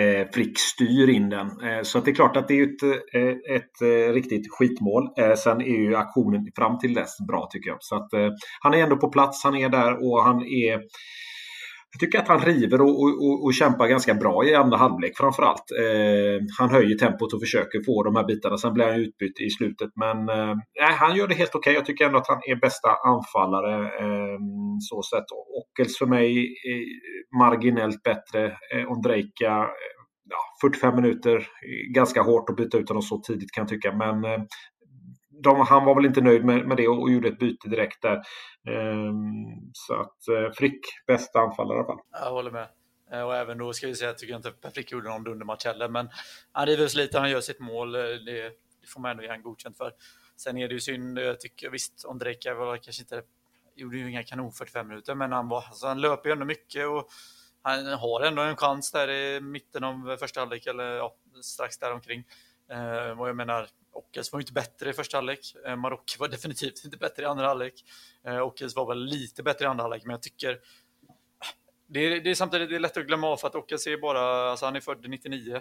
eh, Frick styr in den. Eh, så att det är klart att det är ett, eh, ett, ett riktigt skitmål. Eh, sen är ju aktionen fram till dess bra tycker jag. Så att han är ändå på plats. Han är där och han är jag tycker att han river och, och, och kämpar ganska bra i andra halvlek framförallt. Eh, han höjer tempot och försöker få de här bitarna. Sen blir han utbytt i slutet. Men eh, han gör det helt okej. Okay. Jag tycker ändå att han är bästa anfallare. Eh, så sett. Ockels för mig är marginellt bättre. Eh, Ondrejka eh, ja, 45 minuter. Eh, ganska hårt att byta ut honom så tidigt kan jag tycka. Men eh, de, han var väl inte nöjd med, med det och, och gjorde ett byte direkt där. Ehm, så att eh, Frick, bästa anfallare i alla fall. Jag håller med. Eh, och även då ska vi säga, jag tycker inte Per Frick gjorde någon dundermatch heller, men han river sig lite, han gör sitt mål. Eh, det, det får man ändå ge han godkänt för. Sen är det ju synd, jag tycker visst, Ondrejka var kanske inte, gjorde ju inga kanon 45 minuter, men han, var, alltså, han löper ju ändå mycket och han har ändå en chans där i mitten av första halvlek, eller ja, strax däromkring. Eh, och jag menar, Ockels var inte bättre i första halvlek. Eh, Marocko var definitivt inte bättre i andra halvlek. Eh, Ockels var väl lite bättre i andra halvlek, men jag tycker det är, det är samtidigt det är lätt att glömma av för att Ockels är bara, alltså han är född 99. Eh,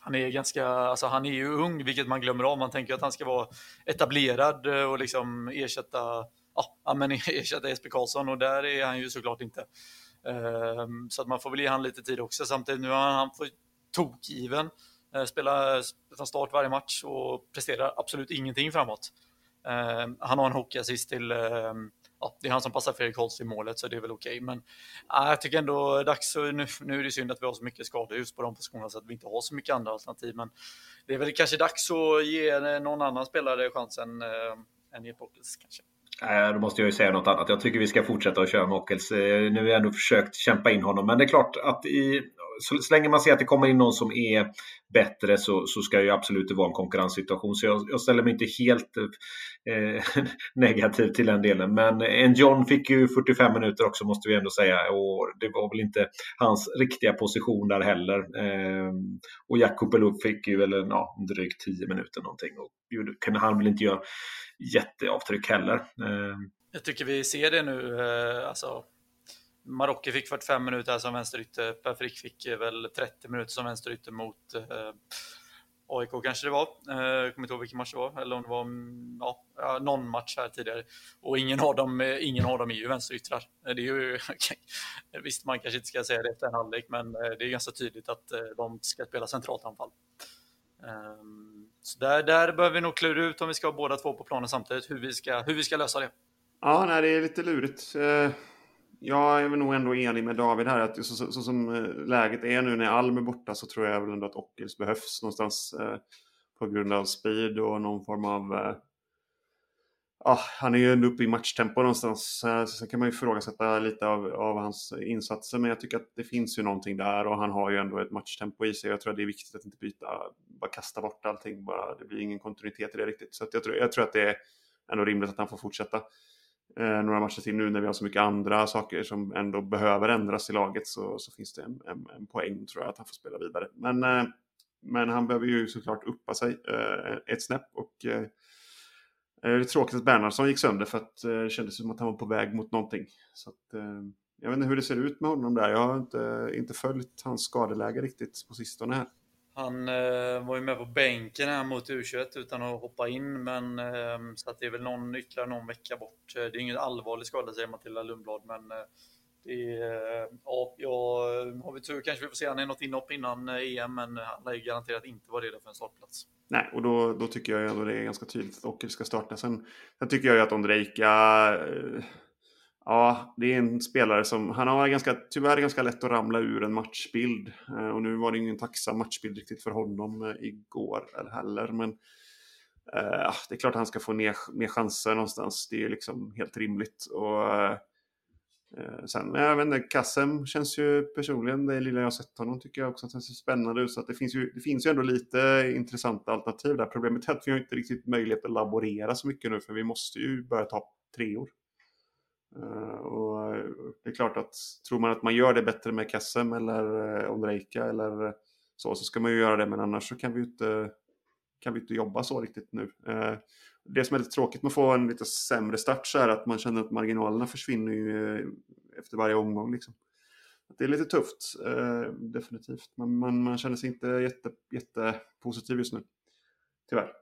han är ganska, alltså han är ju ung, vilket man glömmer av. Man tänker att han ska vara etablerad eh, och liksom ersätta, ja, men ersätta Jesper Karlsson och där är han ju såklart inte. Ehm, så att man får väl ge han lite tid också. Samtidigt nu har han fått tokgiven. Eh, spelar eh, från start varje match och presterar absolut ingenting framåt. Eh, han har en hockeyassist till, ja, det är han som passar Fredrik Holst i målet så det är väl okej. Okay. Men jag tycker ändå dags, nu, nu är det synd att vi har så mycket skador just på de positionerna så att vi inte har så mycket andra alternativ. Men det är väl kanske dags att ge någon annan spelare chansen än Jepockels kanske. Äh, då måste jag ju säga något annat. Jag tycker vi ska fortsätta att köra Mockels. Nu har jag ändå försökt kämpa in honom. Men det är klart att i, så, så länge man ser att det kommer in någon som är bättre så, så ska ju absolut det vara en konkurrenssituation. Så jag, jag ställer mig inte helt eh, negativ till den delen. Men en John fick ju 45 minuter också måste vi ändå säga. Och det var väl inte hans riktiga position där heller. Eh, och Jakub Belov fick ju väl ja, drygt 10 minuter någonting. Och kunde han väl inte göra jätteavtryck heller. Eh. Jag tycker vi ser det nu. Eh, alltså Marocko fick 45 minuter som vänsterytter. Per Frick fick eh, väl 30 minuter som vänsterytter mot, eh, AIK kanske det var, eh, jag kommer inte ihåg vilken match det var, eller om det var mm, ja, någon match här tidigare. Och ingen av dem, eh, ingen av dem är ju vänsteryttrar. Det är ju, visst, man kanske inte ska säga det efter en halvlek, men det är ganska tydligt att de ska spela centralt anfall. Ehm, så där, där behöver vi nog klura ut om vi ska ha båda två på planen samtidigt, hur vi ska, hur vi ska lösa det. Ja, nej, det är lite lurigt. Jag är väl nog ändå enig med David här att så, så, så som eh, läget är nu när Alm är borta så tror jag väl ändå att Ockels behövs någonstans eh, på grund av speed och någon form av ja, han är ju ändå uppe i matchtempo någonstans. Sen kan man ju ifrågasätta lite av, av, hans insatser. Men jag tycker att det finns ju någonting där och han har ju ändå ett matchtempo i sig. Jag tror att det är viktigt att inte byta, bara kasta bort allting. Bara, det blir ingen kontinuitet i det riktigt. Så jag, tror, jag tror att det är ändå rimligt att han får fortsätta Eh, några matcher till nu när vi har så mycket andra saker som ändå behöver ändras i laget. Så, så finns det en, en, en poäng tror jag att han får spela vidare. Men, eh, men han behöver ju såklart uppa sig eh, ett snäpp. och Eh, eh det är tråkigt att Bernhardsson gick sönder för att eh, det kändes som att han var på väg mot någonting. Så att, eh, jag vet inte hur det ser ut med honom där. Jag har inte, inte följt hans skadeläge riktigt på sistone här. Han eh, var ju med på bänken här mot U21 utan att hoppa in, men eh, så att det är väl någon, ytterligare någon vecka bort. Eh, det är ingen allvarlig skada säger Matilda Lundblad, men eh, det är, eh, ja, ja, har vi tur kanske vi får se han i något inhopp innan eh, EM, men han lär ju garanterat inte vara redo för en startplats. Nej, och då, då tycker jag ändå det är ganska tydligt att Ockel ska starta. Sen, sen tycker jag ju att Ondrejka, eh, ja, det är en spelare som, han har ganska, tyvärr ganska lätt att ramla ur en matchbild. Eh, och nu var det ingen tacksam matchbild riktigt för honom eh, igår heller, men eh, det är klart att han ska få mer, mer chanser någonstans. Det är liksom helt rimligt. Och eh, eh, sen, jag vet inte, Kassem känns ju personligen, det lilla jag sett honom, tycker jag också att han ser spännande ut. Så att det, finns ju, det finns ju ändå lite intressanta alternativ där. Problemet är att vi har inte riktigt möjlighet att laborera så mycket nu, för vi måste ju börja ta treor. Eh, och eh, det är klart att tror man att man gör det bättre med Kassem eller eh, uh, Ondrejka eller så, så ska man ju göra det. Men annars så kan vi ju inte, kan vi inte jobba så riktigt nu. Det som är lite tråkigt med att få en lite sämre start så är att man känner att marginalerna försvinner ju efter varje omgång. Liksom. Det är lite tufft, definitivt. Man, man, man, känner sig inte jätte, jättepositiv just nu. Tyvärr.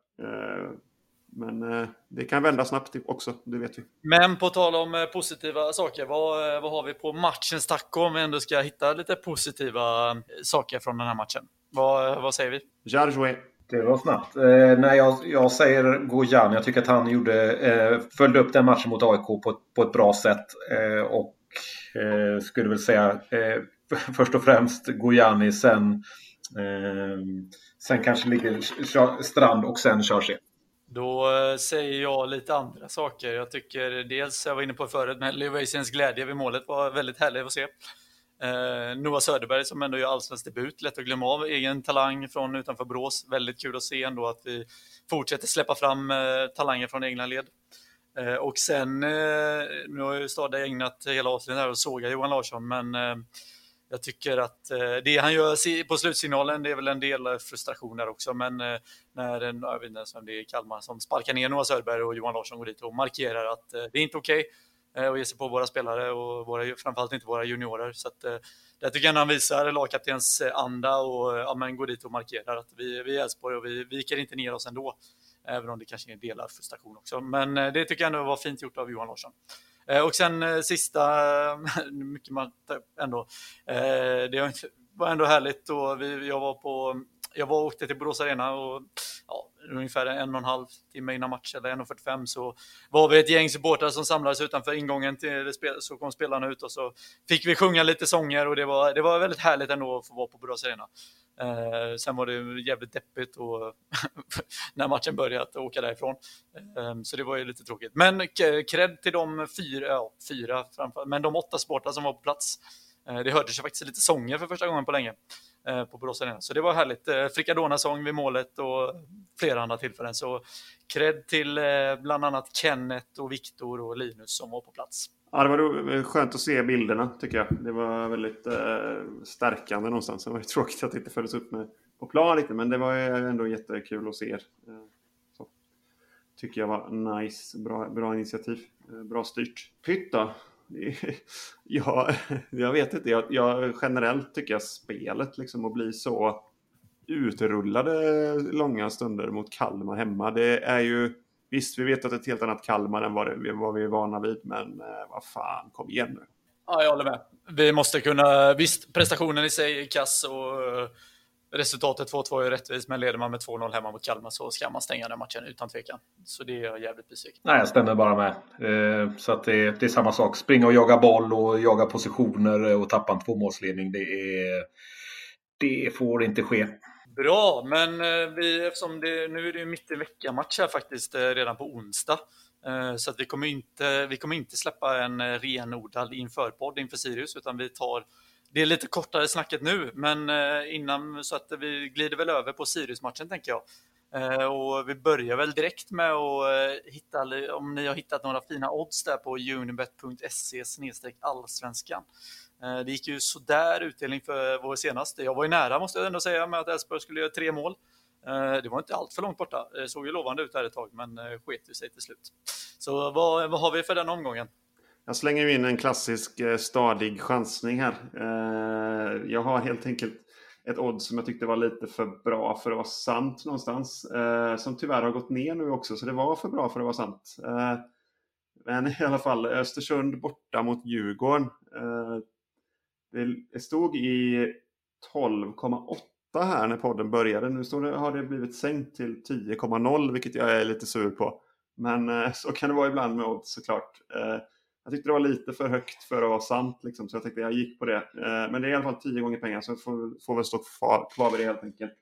Men eh, det kan vända snabbt också, det vet vi. Men på tal om eh, positiva saker, vad, eh, vad har vi på matchens taco om vi ändå ska hitta lite positiva saker från den här matchen? Vad, vad säger vi? Jarjoué. Det var snabbt. Eh, nej, jag, jag säger Gojan. Jag tycker att han gjorde, eh, följde upp den matchen mot AIK på, på ett bra sätt. Eh, och eh, skulle väl säga eh, först och främst Gojani, sen, eh, sen kanske ligger Strand och sen Körse. Då eh, säger jag lite andra saker. Jag tycker dels, jag var inne på förut, men Levaisiens glädje vid målet var väldigt härlig att se. Eh, Noah Söderberg som ändå gör allsvensk debut, lätt att glömma av. Egen talang från utanför Brås. Väldigt kul att se ändå att vi fortsätter släppa fram eh, talanger från egna led. Eh, och sen, eh, nu har ju Stade ägnat hela avsnittet här och såga Johan Larsson, men eh, jag tycker att eh, det han gör på slutsignalen, det är väl en del frustration där också, men eh, när en, jag vet inte ens vem det är, Kalmar, som sparkar ner Noah Söderberg och Johan Larsson går dit och markerar att eh, det är inte okej. Okay att ge sig på våra spelare och våra, framförallt inte våra juniorer. Så att, där tycker jag han visar lagkaptens anda och ja, men går dit och markerar att vi, vi är Elfsborg och vi viker inte ner oss ändå. Även om det kanske är delad frustration också. Men det tycker jag ändå var fint gjort av Johan Larsson. Eh, och sen eh, sista, mycket man ändå, eh, det var ändå härligt och vi, jag var på jag var och åkte till Borås Arena och ja, ungefär en och en halv timme innan match, eller 1.45, så var vi ett gäng supportrar som samlades utanför ingången till det spel, så kom spelarna ut och så fick vi sjunga lite sånger och det var, det var väldigt härligt ändå att få vara på Borås Arena. Eh, sen var det jävligt deppigt och när matchen började att åka därifrån. Eh, så det var ju lite tråkigt. Men cred till de fyra, ja, fyra framför, men de åtta sportare som var på plats. Eh, det hördes ju faktiskt lite sånger för första gången på länge. Eh, på Borås Arena. Så det var härligt. Eh, Frikadona-sång vid målet och flera andra tillfällen. Så cred till eh, bland annat Kenneth och Viktor och Linus som var på plats. Ja, det var skönt att se bilderna tycker jag. Det var väldigt eh, stärkande någonstans. Det var ju tråkigt att det inte följdes upp med, på plan lite, men det var ändå jättekul att se er. Eh, så. Tycker jag var nice. Bra, bra initiativ. Eh, bra styrt. Pytt då? ja, jag vet inte. Jag, jag, generellt tycker jag spelet liksom att bli så utrullade långa stunder mot Kalmar hemma. Det är ju Visst, vi vet att det är ett helt annat Kalmar än vad, det, vad vi är vana vid, men eh, vad fan, kom igen nu. Ja, jag håller med. Vi måste kunna, visst, prestationen i sig är kass och eh, resultatet 2-2 är rättvist, men leder man med 2-0 hemma mot Kalmar så ska man stänga den matchen utan tvekan. Så det är jag jävligt besviken. Nej, jag stämmer bara med. Eh, så att det, det, är samma sak. Springa och jaga boll och jaga positioner och tappa en tvåmålsledning. Det, är, det får inte ske. Bra, men eh, vi, eftersom det, nu är det mitt i veckan-match här faktiskt eh, redan på onsdag. Eh, så att vi kommer inte, vi kommer inte släppa en renodlad införpodd inför Sirius, utan vi tar det är lite kortare snacket nu, men innan så att vi glider väl över på Sirius-matchen tänker jag. Och vi börjar väl direkt med att hitta, om ni har hittat några fina odds där på unibet.se allsvenskan. Eh, det gick ju sådär utdelning för vår senaste. Jag var ju nära måste jag ändå säga med att Elfsborg skulle göra tre mål. Eh, det var inte allt för långt borta. Eh, det såg ju lovande ut här ett tag, men sket ju sig till slut. Så vad, vad har vi för den omgången? Jag slänger in en klassisk stadig chansning här. Jag har helt enkelt ett odds som jag tyckte var lite för bra för att vara sant någonstans. Som tyvärr har gått ner nu också, så det var för bra för att vara sant. Men i alla fall, Östersund borta mot Djurgården. Det stod i 12,8 här när podden började. Nu står det, har det blivit sänkt till 10,0 vilket jag är lite sur på. Men eh, så kan det vara ibland med odds såklart. Eh, jag tyckte det var lite för högt för att vara sant liksom, så jag tänkte jag gick på det. Eh, men det är i alla fall 10 gånger pengar så jag får, får väl stå kvar, kvar vid det helt enkelt.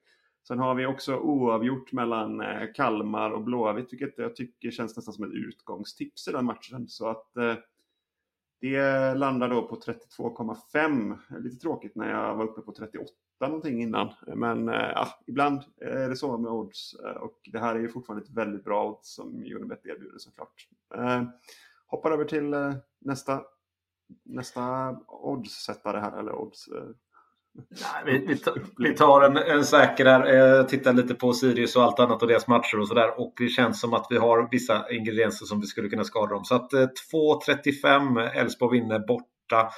Sen har vi också oavgjort mellan Kalmar och Blåvitt vilket jag tycker känns nästan som ett utgångstips i den matchen. Så att det landar då på 32,5. Lite tråkigt när jag var uppe på 38 någonting innan. Men eh, ja, ibland är det så med odds. Eh, och det här är ju fortfarande ett väldigt bra odds som Unibet erbjuder såklart. Eh, hoppar över till eh, nästa, nästa oddssättare här, eller odds Nej, vi, vi, tar en, en säker där, eh, tittar lite på Sirius och allt annat och deras matcher och sådär. Och det känns som att vi har vissa ingredienser som vi skulle kunna skada dem. Så att eh, 2.35 Elfsborg vinner borta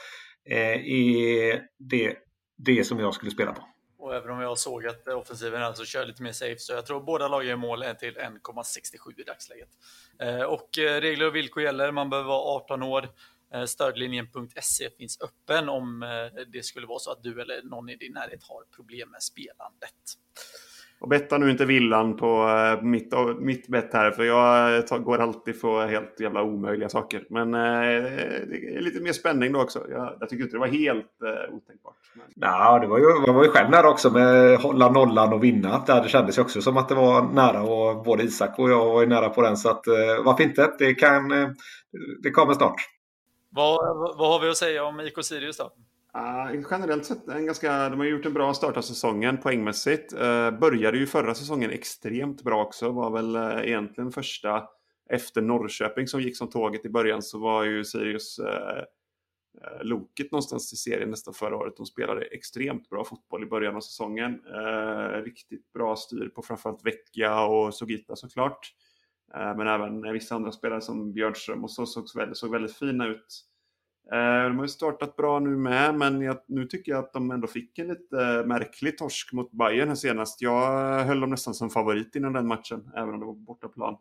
eh, är det, det som jag skulle spela på. Och även om jag såg att offensiven alltså kör lite mer safe så jag tror båda lagen gör mål till 1,67 i dagsläget. Eh, och eh, regler och villkor gäller, man behöver vara 18 år. Eh, stödlinjen.se finns öppen om eh, det skulle vara så att du eller någon i din närhet har problem med spelandet. Och betta nu inte villan på eh, mitt, mitt bett här för jag går alltid för helt jävla omöjliga saker. Men eh, det är lite mer spänning då också. Jag, jag tycker inte det var helt eh, otänkbart. Men... Ja, det var ju, man var ju själv nära också med hålla nollan och vinna. Det kändes ju också som att det var nära och både Isak och jag var ju nära på den. Så att, eh, varför inte? Det, kan, det kommer snart. Vad, vad har vi att säga om IK Sirius då? Uh, generellt sett, en ganska, de har gjort en bra start av säsongen poängmässigt. Uh, började ju förra säsongen extremt bra också. Var väl uh, egentligen första efter Norrköping som gick som tåget i början så var ju Sirius uh, loket någonstans i serien nästan förra året. De spelade extremt bra fotboll i början av säsongen. riktigt bra styr på framförallt Vecchia och Sogita såklart. Eh, men även vissa andra spelare som Björnström och så såg väldigt, såg väldigt fina ut. Eh, de har ju startat bra nu med, men jag, nu tycker jag att de ändå fick en lite märklig torsk mot Bayern här senast. Jag höll dem nästan som favorit innan den matchen, även om det var på bortaplan.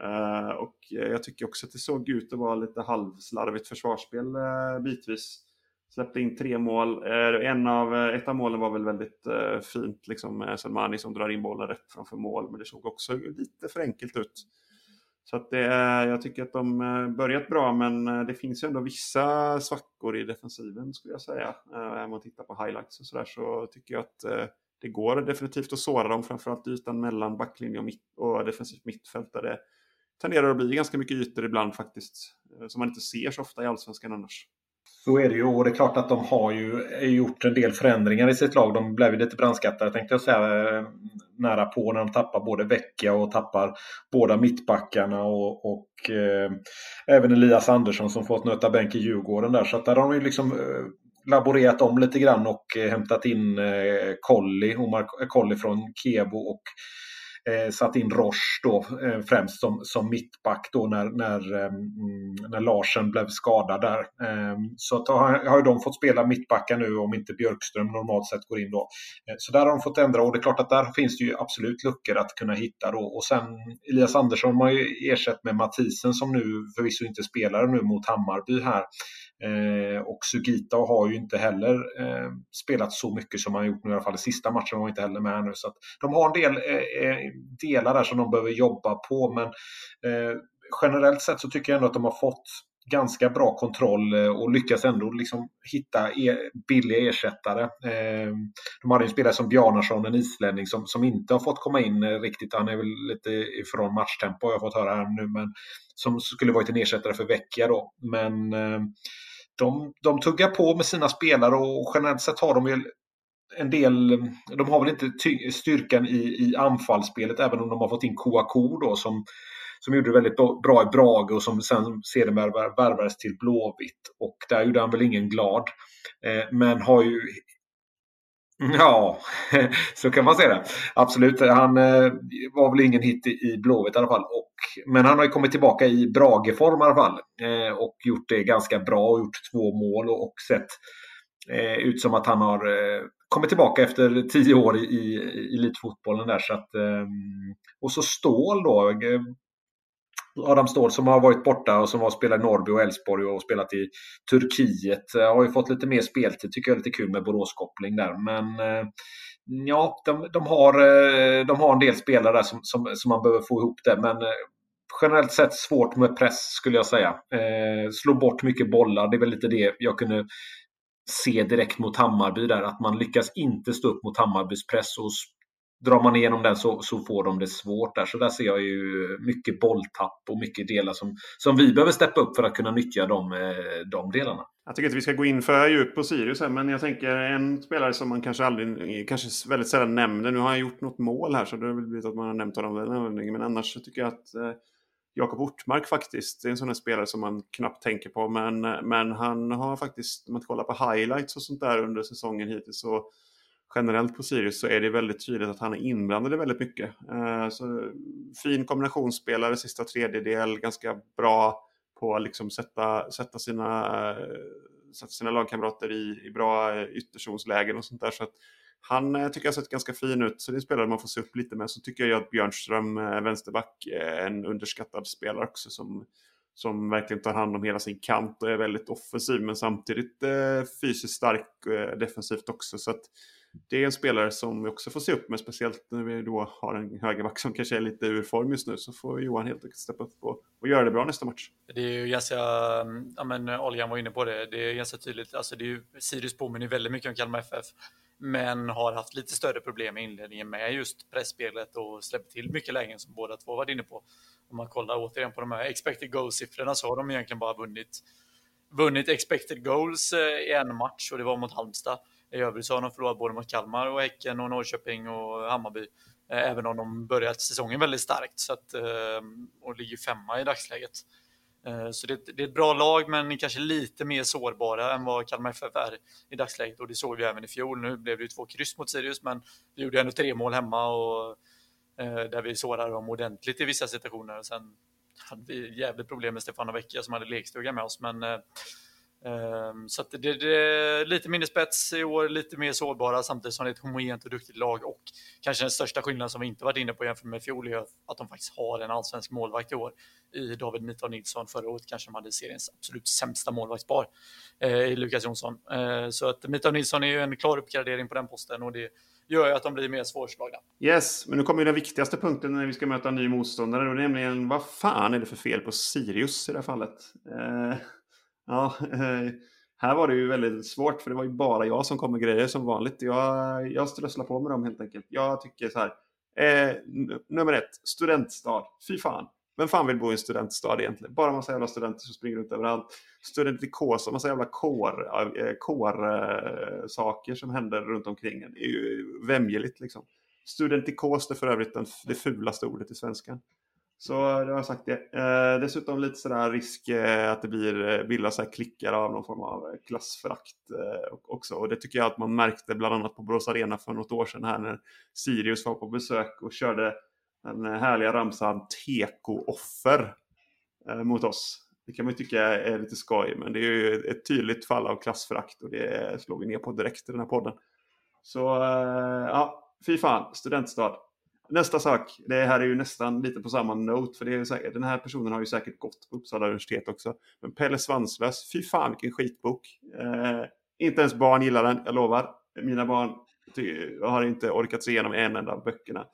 Eh, och jag tycker också att det såg ut att vara lite halvslarvigt försvarsspel bitvis. Släppte in tre mål. Eh, en av, eh, ett av målen var väl väldigt eh, fint, liksom Selmani som drar in bollen rätt framför mål, men det såg också lite för enkelt ut. Så att det jag tycker att de börjat bra, men det finns ju ändå vissa svackor i defensiven skulle jag säga. Om man tittar på highlights och sådär så tycker jag att det går definitivt att såra dem, framförallt ytan mellan backlinje och, mitt, och defensivt mittfält där det tenderar att bli ganska mycket ytor ibland faktiskt. Som man inte ser så ofta i Allsvenskan annars. Så är det ju och det är klart att de har ju gjort en del förändringar i sitt lag. De blev ju lite brandskattade tänkte jag säga eh, nära på när de tappar både Vecchia och tappar båda mittbackarna och, och eh, även Elias Andersson som fått nöta bänk i Djurgården där. Så att där har de ju liksom eh, laborerat om lite grann och eh, hämtat in eh, Colli, Omar eh, Colli från Kebo och eh, satt in Roche då eh, främst som, som mittback då när, när, eh, mm, när Larsen blev skadad där. Eh, så att, har, har de fått spela mittbackar nu om inte Björkström normalt sett går in då. Eh, så där har de fått ändra och det är klart att där finns det ju absolut luckor att kunna hitta då. Och sen Elias Andersson har ju ersatt med Mathisen som nu förvisso inte spelar nu mot Hammarby här. Eh, och Sugita har ju inte heller eh, spelat så mycket som han gjort nu i alla fall. Sista matchen var inte heller med nu. Så de har en del eh, eh, delar där som de behöver jobba på. Men eh, generellt sett så tycker jag ändå att de har fått ganska bra kontroll eh, och lyckas ändå liksom hitta er, billiga ersättare. Eh, de hade en spelare som Bjarnason, en islänning, som, som inte har fått komma in eh, riktigt. Han är väl lite ifrån matchtempo har jag fått höra här nu. Men som skulle varit en ersättare för Vecchia då. Men de, de tuggar på med sina spelare och generellt sett har de väl en del, de har väl inte styrkan i, i anfallsspelet även om de har fått in Kouakou då som, som gjorde det väldigt bra i Brage och som sen sedermera värvades till Blåvitt. Och där gjorde han väl ingen glad. Eh, men har ju Ja, så kan man säga det. Absolut. Han eh, var väl ingen hit i Blåvitt i alla fall. Och, men han har ju kommit tillbaka i Brageform i alla fall. Eh, och gjort det ganska bra och gjort två mål och, sett ut som att han har kommit tillbaka efter tio år i, i elitfotbollen där. Så att, ehm, och så Ståhl då. Adam Ståhl som har varit borta och som har spelat i Norrby och Elfsborg och spelat i Turkiet. Eh, har ju fått lite mer speltid. Tycker jag är lite kul med Boråskoppling där. Men eh, ja, de, de, har, eh, de har en del spelare där som, som, som man behöver få ihop det. Men generellt sett svårt med press skulle jag säga. Eh, slå bort mycket bollar. Det är väl lite det jag kunde se direkt mot Hammarby där. Att man lyckas inte stå upp mot Hammarbys press och drar man igenom den så, så får de det svårt där. Så där ser jag ju mycket bolltapp och mycket delar som, som vi behöver steppa upp för att kunna nyttja de, eh, de delarna. Jag tycker inte vi ska gå in för djupt på Sirius här, men jag tänker en spelare som man kanske aldrig, kanske väldigt sällan nämner. Nu har han gjort något mål här så det har väl blivit att man har nämnt honom den anledningen. Men annars så tycker jag att eh, Jakob Ortmark faktiskt det är en sån här spelare som man knappt tänker på. Men, eh, men han har faktiskt, om man kollar på highlights och sånt där under säsongen hittills så generellt på Sirius så är det väldigt tydligt att han är inblandad i väldigt mycket. Eh, så fin kombinationsspelare, sista tredjedel, ganska bra på att liksom sätta, sätta, sina, eh, sätta sina lagkamrater i, i bra eh, ytterzonslägen och sånt där. Så att han tycker jag har sett ganska fin ut, så det är en spelare man får se upp lite med. Så tycker jag att Björnström, vänsterback, är en underskattad spelare också som, som verkligen tar hand om hela sin kant och är väldigt offensiv men samtidigt fysiskt stark defensivt också. Så att det är en spelare som vi också får se upp med, speciellt när vi då har en högerback som kanske är lite ur form just nu, så får Johan helt enkelt steppa upp och, och göra det bra nästa match. Det är ju ganska, mm, ja men eh, Oljan var inne på det, det är ganska tydligt, alltså det är ju, Sirius påminner väldigt mycket om Kalmar FF, men har haft lite större problem i inledningen med just pressspelet och släppt till mycket lägen som båda två varit inne på. Om man kollar återigen på de här expected goals-siffrorna så har de egentligen bara vunnit, vunnit expected goals eh, i en match och det var mot Halmstad. I övrigt så har de förlorat både mot Kalmar och Häcken och Norrköping och Hammarby. Eh, även om de börjat säsongen väldigt starkt så att, eh, och ligger femma i dagsläget. Eh, så det, det, är ett bra lag, men kanske lite mer sårbara än vad Kalmar FF är i dagsläget. Och det såg vi även i fjol. Nu blev det ju två kryss mot Sirius, men vi gjorde ändå tre mål hemma och där vi sårade dem ordentligt i vissa situationer. Sen hade vi jävligt problem med Stefano Vecchia som hade lekstuga med oss, men Ehm, så det, det, är lite mindre spets i år, lite mer sårbara samtidigt som det är ett homogent och duktigt lag och kanske den största skillnaden som vi inte varit inne på jämfört med fjol är att de faktiskt har en allsvensk målvakt i år i David Mikael Nilsson. Förra året kanske de hade seriens absolut sämsta målvaktspar eh, i Lukas Jonsson. Eh, så att Mikael Nilsson är ju en klar uppgradering på den posten och det gör ju att de blir mer svårslagna. Yes, men nu kommer ju den viktigaste punkten när vi ska möta en ny motståndare, och nämligen vad fan är det för fel på Sirius i det här fallet? Eh... Ja, eh, här var det ju väldigt svårt för det var ju bara jag som kom med grejer som vanligt. Jag, jag strösslar på med dem helt enkelt. Jag tycker så här. Eh, nummer ett, studentstad. Fy fan. Vem fan vill bo i en studentstad egentligen? Bara massa jävla studenter som springer runt överallt. Studentikos, massa jävla kår, eh, kår eh, som händer runt omkring en. Det är ju vämjeligt liksom. Studentikos är för övrigt det fulaste ordet i svenskan. Så det har jag sagt det. Eh, dessutom lite sådär risk eh, att det blir eh, bildas klickar av någon form av eh, klassförakt eh, också. Och det tycker jag att man märkte bland annat på Borås Arena för något år sedan här när Sirius var på besök och körde Den eh, härliga ramsan TK-offer eh, mot oss. Det kan man ju tycka är lite skoj, men det är ju ett tydligt fall av klassförakt och det slår vi ner på direkt i den här podden. Så eh, ja, fy fan, studentstad. Nästa sak, det här är ju nästan lite på samma note, för det är säkert, den här personen har ju säkert gått på Uppsala universitet också. Men Pelle Svanslös, fy fan vilken skitbok. Eh, inte ens barn gillar den, jag lovar. Mina barn har inte orkat se igenom en enda av böckerna.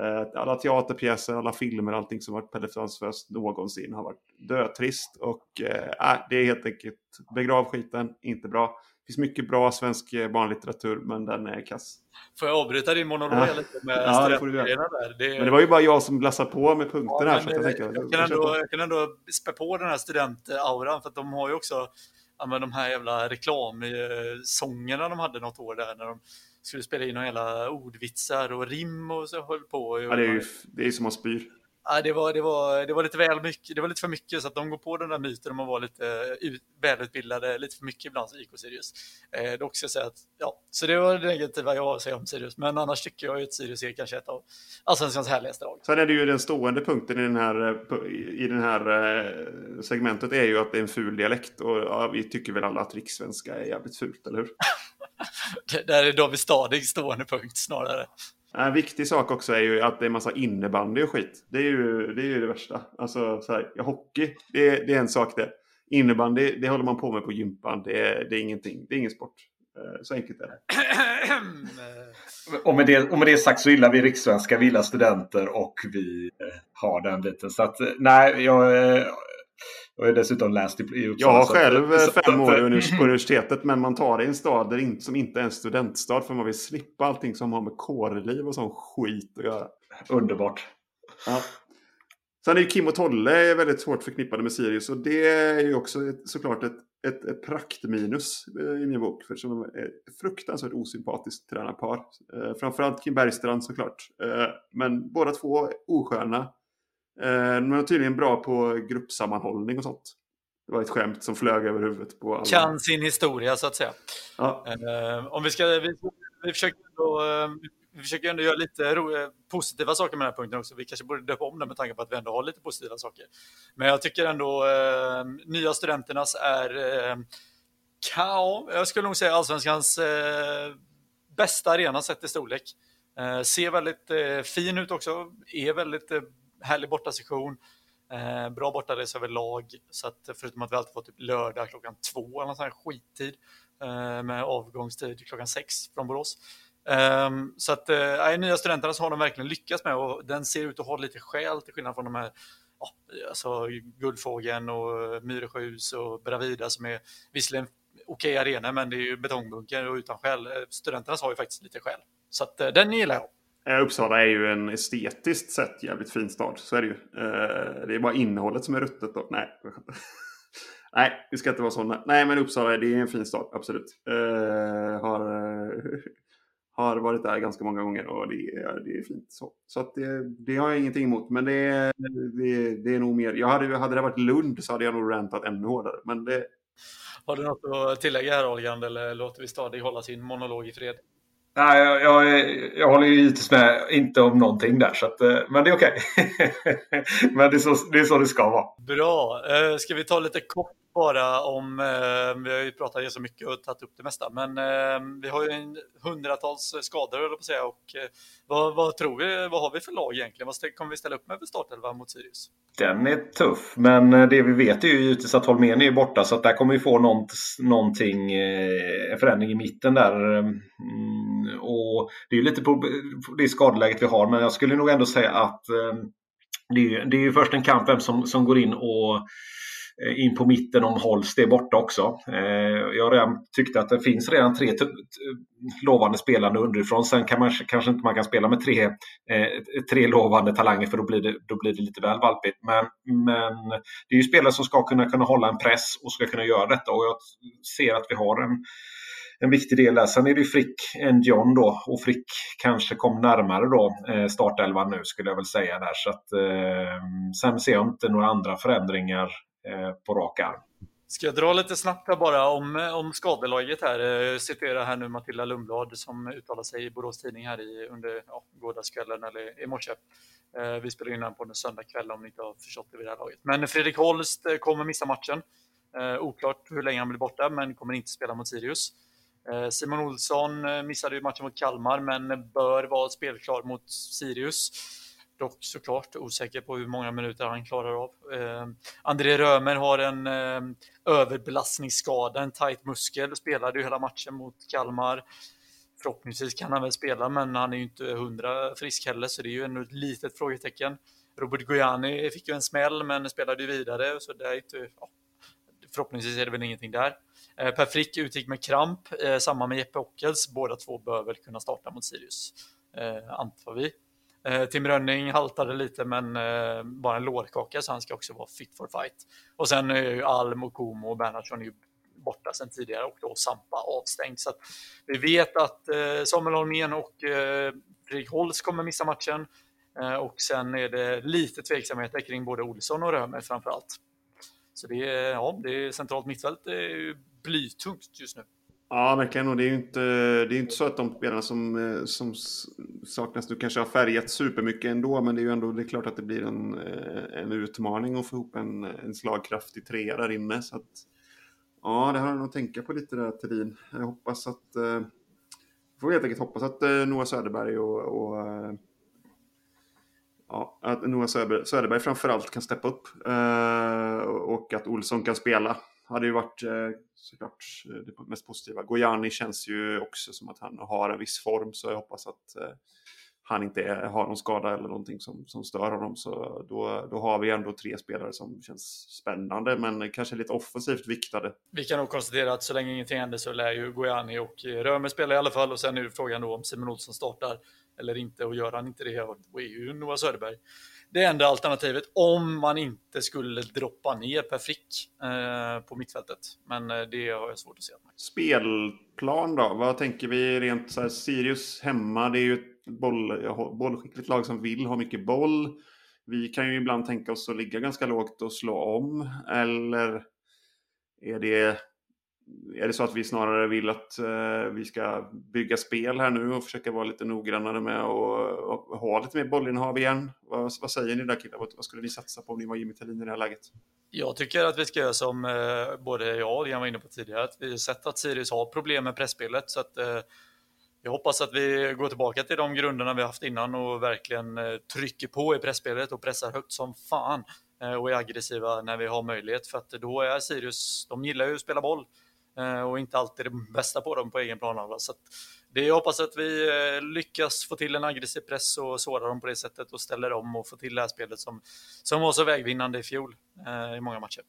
Eh, alla teaterpjäser, alla filmer, allting som varit Pelle Svanslös någonsin har varit dötrist. Och eh, äh, det är helt enkelt begrav skiten, inte bra. Det finns mycket bra svensk eh, barnlitteratur, men den är kass. Får jag avbryta din monolog Ja. lite med Ja, det får du där? Det, Men det var ju bara jag som glassade på med punkten Ja, här. Så jag, tänker, jag, kan ändå, jag kan ändå spä på den här studentauran för att de har ju också ja, men de här jävla reklamsångerna de hade något år där när de skulle spela in några jävla ordvitsar och rim och så höll på. ja, det är ju det är som man spyr. Ja, det, var, det, var, det var lite väl mycket, det var lite för mycket så att de går på den där myten om att vara lite ut, välutbildade, lite för mycket ibland IK Sirius. Eh, det också säga att, ja, så det var det negativa jag har att säga om Sirius, men annars tycker jag att Sirius är kanske ett av Allsvenskans härligaste lag. Sen är det ju den stående punkten i den här, eh, i den här eh, segmentet är ju att det är en ful dialekt. Och ja, vi tycker väl alla att rikssvenska är jävligt fult, eller hur? Det där är David Stadig stående punkt snarare. En viktig sak också är ju att det är massa innebandy och skit. Det är ju det, är ju det värsta. Alltså så här, ja, hockey, det är, det är en sak det. Innebandy, det håller man på med på gympan. Det är, det är ingenting. Det är ingen sport. Eh, så enkelt är det. Och med, det, och med det sagt så gillar vi rikssvenska, vi gillar studenter och vi eh, har den biten. Så att eh, nej, jag, eh, jag har dessutom läst i, Uppsala. Jag har själv eh, fem år på universitetet, men man tar det i en stad där inte, som inte är en studentstad för man vill slippa allting som har med kårliv och sån skit att göra. Underbart. Ja. Sen är ju Kim och Tolle väldigt svårt förknippade med Sirius och det är ju också ett, såklart ett, ett, ett praktminus eh, i min bok. För som är fruktansvärt osympatiskt tränarpar. Eh, framförallt Kim Bergstrand såklart. Eh, men båda två osköna. Eh, de är tydligen bra på gruppsammanhållning och sånt. Det var ett skämt som flög över huvudet på alla. Kan sin historia så att säga. Ja. Eh, om vi ska, vi, vi försöker ändå, eh, vi försöker ändå göra lite ro, positiva saker med den här punkten också. Vi kanske borde döpa om den med tanke på att vi ändå har lite positiva saker. Men jag tycker ändå eh, nya studenternas är eh, ja, jag skulle nog säga allsvenskans eh, bästa arena sett i storlek. Eh, ser väldigt eh, fin ut också, är väldigt härlig bortasession, Eh, bra bortaresa överlag, så att förutom att vi alltid får typ lördag klockan två eller någon sån här skittid eh, med avgångstid klockan sex från Borås. Um, så att eh, nya studenterna så har de verkligen lyckats med och den ser ut att ha lite skäl till skillnad från de här ja, alltså Guldfågeln och Myresjöhus och Bravida som är visserligen okej arena, men det är ju betongbunker och utan skäl. Eh, studenterna har ju faktiskt lite skäl, Så att eh, den gillar jag. Eh, Uppsala är ju en estetiskt sett jävligt fin stad. Så är det ju. Eh, det är bara innehållet som är ruttet då. Nej. Nej, vi ska inte vara sådana. Nej, men Uppsala det är en fin stad, absolut. Eh, har, har varit där ganska många gånger och det är, det är fint. Så, så att det, det har jag ingenting emot. Men det, är- det, det är nog mer. Jag hade, hade det varit Lund så hade jag nog räntat ännu hårdare. Men det, Har du något att tillägga här Olgan? eller låter vi stadig hålla sin monolog i fred? Nej, jag, jag, jag håller ju givetvis med, inte om någonting där. Så att, eh, men det är okej. men det är, så, det är så det ska vara. Bra. Eh, ska vi ta lite kort bara om, eh, vi har ju pratat så mycket och tagit upp det mesta, men eh, vi har ju en hundratals skador på att säga. Och, eh, vad, vad tror vi, vad har vi för lag egentligen? Vad kommer vi ställa upp med för startelva mot Sirius? Den är tuff, men eh, det vi vet är ju givetvis att Holmén är borta så att där kommer vi få nånt, någonting, eh, en förändring i mitten där. Ehm, mm, och det är ju lite på det skadeläget vi har, men jag skulle nog ändå säga att eh, det är, ju- det är ju först en kamp vem som, som går in och Eh, in på mitten om Holst är borta också. Eh, jag redan tyckte att det finns redan tre lovande spelande underifrån. Sen kan man, kanske inte man kan spela med tre, eh, tre lovande talanger för då blir, det, då blir det lite väl valpigt. Men, men det är ju spelare som ska kunna, kunna hålla en press och ska kunna göra detta. Och jag ser att vi har en, en viktig del där. Sen är det ju Frick en John då och Frick kanske kom närmare då startelvan nu skulle jag väl säga där. Så att, eh, sen ser jag inte några andra förändringar Eh, på rak arm. Ska jag dra lite snabbt här bara om, om skadelaget här. Eh, citera här nu Matilda Lundblad som uttalar sig i Borås Tidning här i, under ja, gårdagskvällen eller i morse. Eh, vi spelar in den på en söndag kväll om ni inte har förstått det vid det här laget. Men Fredrik Holst eh, kommer missa matchen. Eh, oklart hur länge han blir borta, men kommer inte spela mot Sirius. Simon Olsson missade ju matchen mot Kalmar, men bör vara spelklar mot Sirius. Dock såklart osäker på hur många minuter han klarar av. Ehm, André Römer har en ehm, överbelastningsskada, en tight muskel, spelade ju hela matchen mot Kalmar. Förhoppningsvis kan han väl spela, men han är ju inte hundra frisk heller, så det är ju ännu ett litet frågetecken. Robert Gojani fick ju en smäll, men spelade ju vidare, så det är inte, ja, förhoppningsvis är det väl ingenting där. Eh, per Frick utgick med kramp, eh, samma med Jeppe Ockels. Båda två bör väl kunna starta mot Sirius, eh, antar vi. Eh, Tim Rönning haltade lite, men eh, bara en lårkaka, så han ska också vara fit for fight. Och sen är ju Alm och Komo och Bernhardsson är ju borta sedan tidigare och då Sampa avstängd. Så vi vet att eh, Samuel Holmén och Fredrik Holst kommer missa matchen. Och sen är det lite tveksamheter kring både Olsson och Römer framför allt. Så det är, ja, det är centralt mittfält det är blytungt just nu. Ja, verkligen. Och det är ju inte, det är inte så att de spelarna som, eh, som saknas nu kanske har färgat supermycket ändå. Men det är ju ändå det är klart att det blir en, eh, en utmaning att få ihop en, en slagkraftig trea där inne. Så att, Ja, det har jag nog att tänka på lite där, Thelin. Jag hoppas att... Eh, jag får helt enkelt hoppas att Noah Söderberg och... och ja, att Noah Söderberg, Söderberg framförallt kan steppa upp. Och att Olsson kan spela. Hade ju varit eh, såklart eh, det mest positiva. Gojani känns ju också som att han har en viss form, så jag hoppas att eh, han inte är, har någon skada eller någonting som, som stör honom. Så då, då har vi ändå tre spelare som känns spännande men kanske lite offensivt viktade. Vi kan nog konstatera att så länge ingenting händer så lär ju Gojani och Römer spela i alla fall och sen är ju frågan då om Simon Olsson startar eller inte och gör han inte det då är ju Noah Söderberg det enda alternativet om man inte skulle droppa ner per frick eh, på mittfältet. Men eh, det har jag svårt att se. Spelplan då? Vad tänker vi rent så här, Sirius hemma? Det är ju ett boll, bollskickligt lag som vill ha mycket boll. Vi kan ju ibland tänka oss att ligga ganska lågt och slå om. Eller är det är det så att vi snarare vill att eh, vi ska bygga spel här nu och försöka vara lite noggrannare med att ha lite mer bollinnehav igen? Vad, vad säger ni där killar? Vad, vad, skulle ni satsa på om ni var Jimmy Thelin i det här läget? Jag tycker att vi ska göra som eh, både jag och Jan var inne på tidigare, att vi har sett att Sirius har problem med pressspelet så att eh, jag hoppas att vi går tillbaka till de grunderna vi haft innan och verkligen eh, trycker på i pressspelet och pressar högt som fan eh, och är aggressiva när vi har möjlighet för att då är Sirius, de gillar ju att spela boll och inte alltid det bästa på dem på egen planhalva. Så det jag hoppas att vi eh, lyckas få till en aggressiv press och såra dem på det sättet och ställer om och få till det här spelet som, som var så vägvinnande i fjol eh, i många matcher.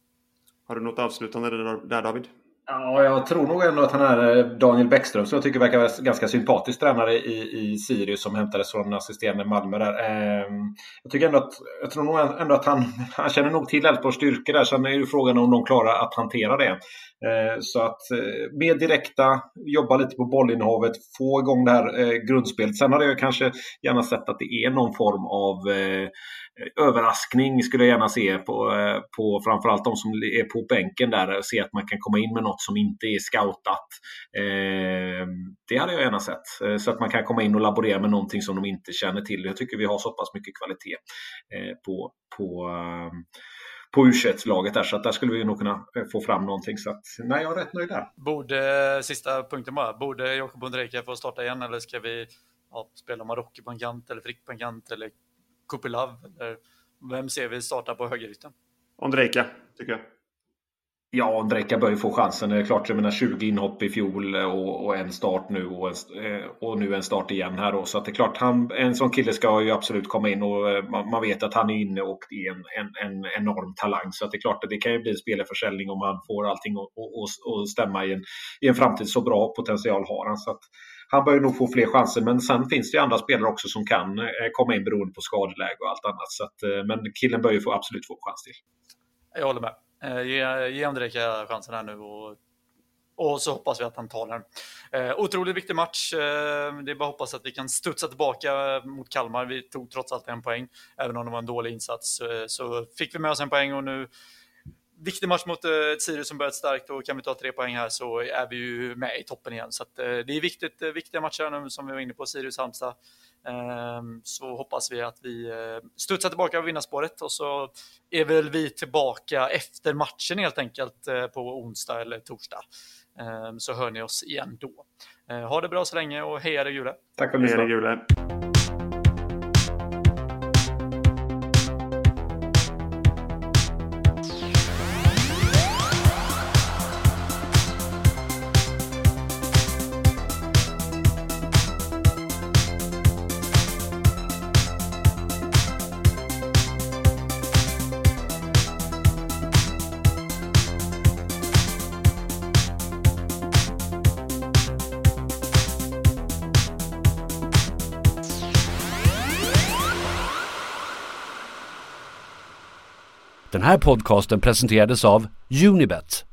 Har du något avslutande där David? Ja, jag tror nog ändå att han är Daniel Bäckström som jag tycker verkar vara ganska sympatisk tränare i, i Sirius som hämtades från assisterande Malmö där. Eh, jag tycker ändå att, jag tror nog ändå att han, han känner nog till Elfsborgs styrkor där. Sen är ju frågan om de klarar att hantera det. Eh, så att eh, mer direkta, jobba lite på bollinnehavet, få igång det här eh, grundspelet. Sen hade jag kanske gärna sett att det är någon form av överraskning skulle jag gärna se på, på framförallt de som är på bänken där. Se att man kan komma in med något som inte är scoutat. Det hade jag gärna sett. Så att man kan komma in och laborera med någonting som de inte känner till. Jag tycker vi har så pass mycket kvalitet på, på på u laget där, så att där skulle vi nog kunna få fram någonting. Så att, nej, jag är rätt nöjd där. Borde, sista punkten bara, borde Jakob Ondrejka få starta igen eller ska vi ja, spela Marocko på en kant eller Frick på en kant eller Kupilav? Eller vem ser vi starta på högerytan? Ondrejka, tycker jag. Ja, Ondrejka bör ju få chansen. Det är klart, jag menar 20 inhopp i fjol eh, och, och en start nu och, en, eh, och, nu en start igen här då. Så att det är klart, han, en sån kille ska ju absolut komma in och eh, man, man vet att han är inne och är en, en, en, enorm talang. Så att det är klart det kan ju bli en spelarförsäljning om han får allting att stämma i en, i en framtid. Så bra potential har han. Så att, han bör ju nog få fler chanser, men sen finns det ju andra spelare också som kan komma in beroende på skadeläge och allt annat. Så att, men killen bör ju få, absolut få chans till. Jag håller med. Eh, ge, ge Andrejka chansen här nu och, och så hoppas vi att han tar den. Eh, otroligt viktig match. Eh, det är bara att hoppas att vi kan studsa tillbaka mot Kalmar. Vi tog trots allt en poäng, även om det var en dålig insats. Eh, så fick vi med oss en poäng och nu viktig match mot eh, ett Sirius som börjat starkt och kan vi ta tre poäng här så är vi ju med i toppen igen. Så att, eh, det är viktigt, viktiga matcher nu som vi var inne på, Sirius-Halmstad. Ehm, så hoppas vi att vi eh, studsar tillbaka på vinnarspåret och så är väl vi tillbaka efter matchen helt enkelt eh, på onsdag eller torsdag. Ehm, så hör ni oss igen då. Eh, ha det bra så länge och heja Gule! Tack för att Hej, du Gule. Här podcasten presenterades av Unibet,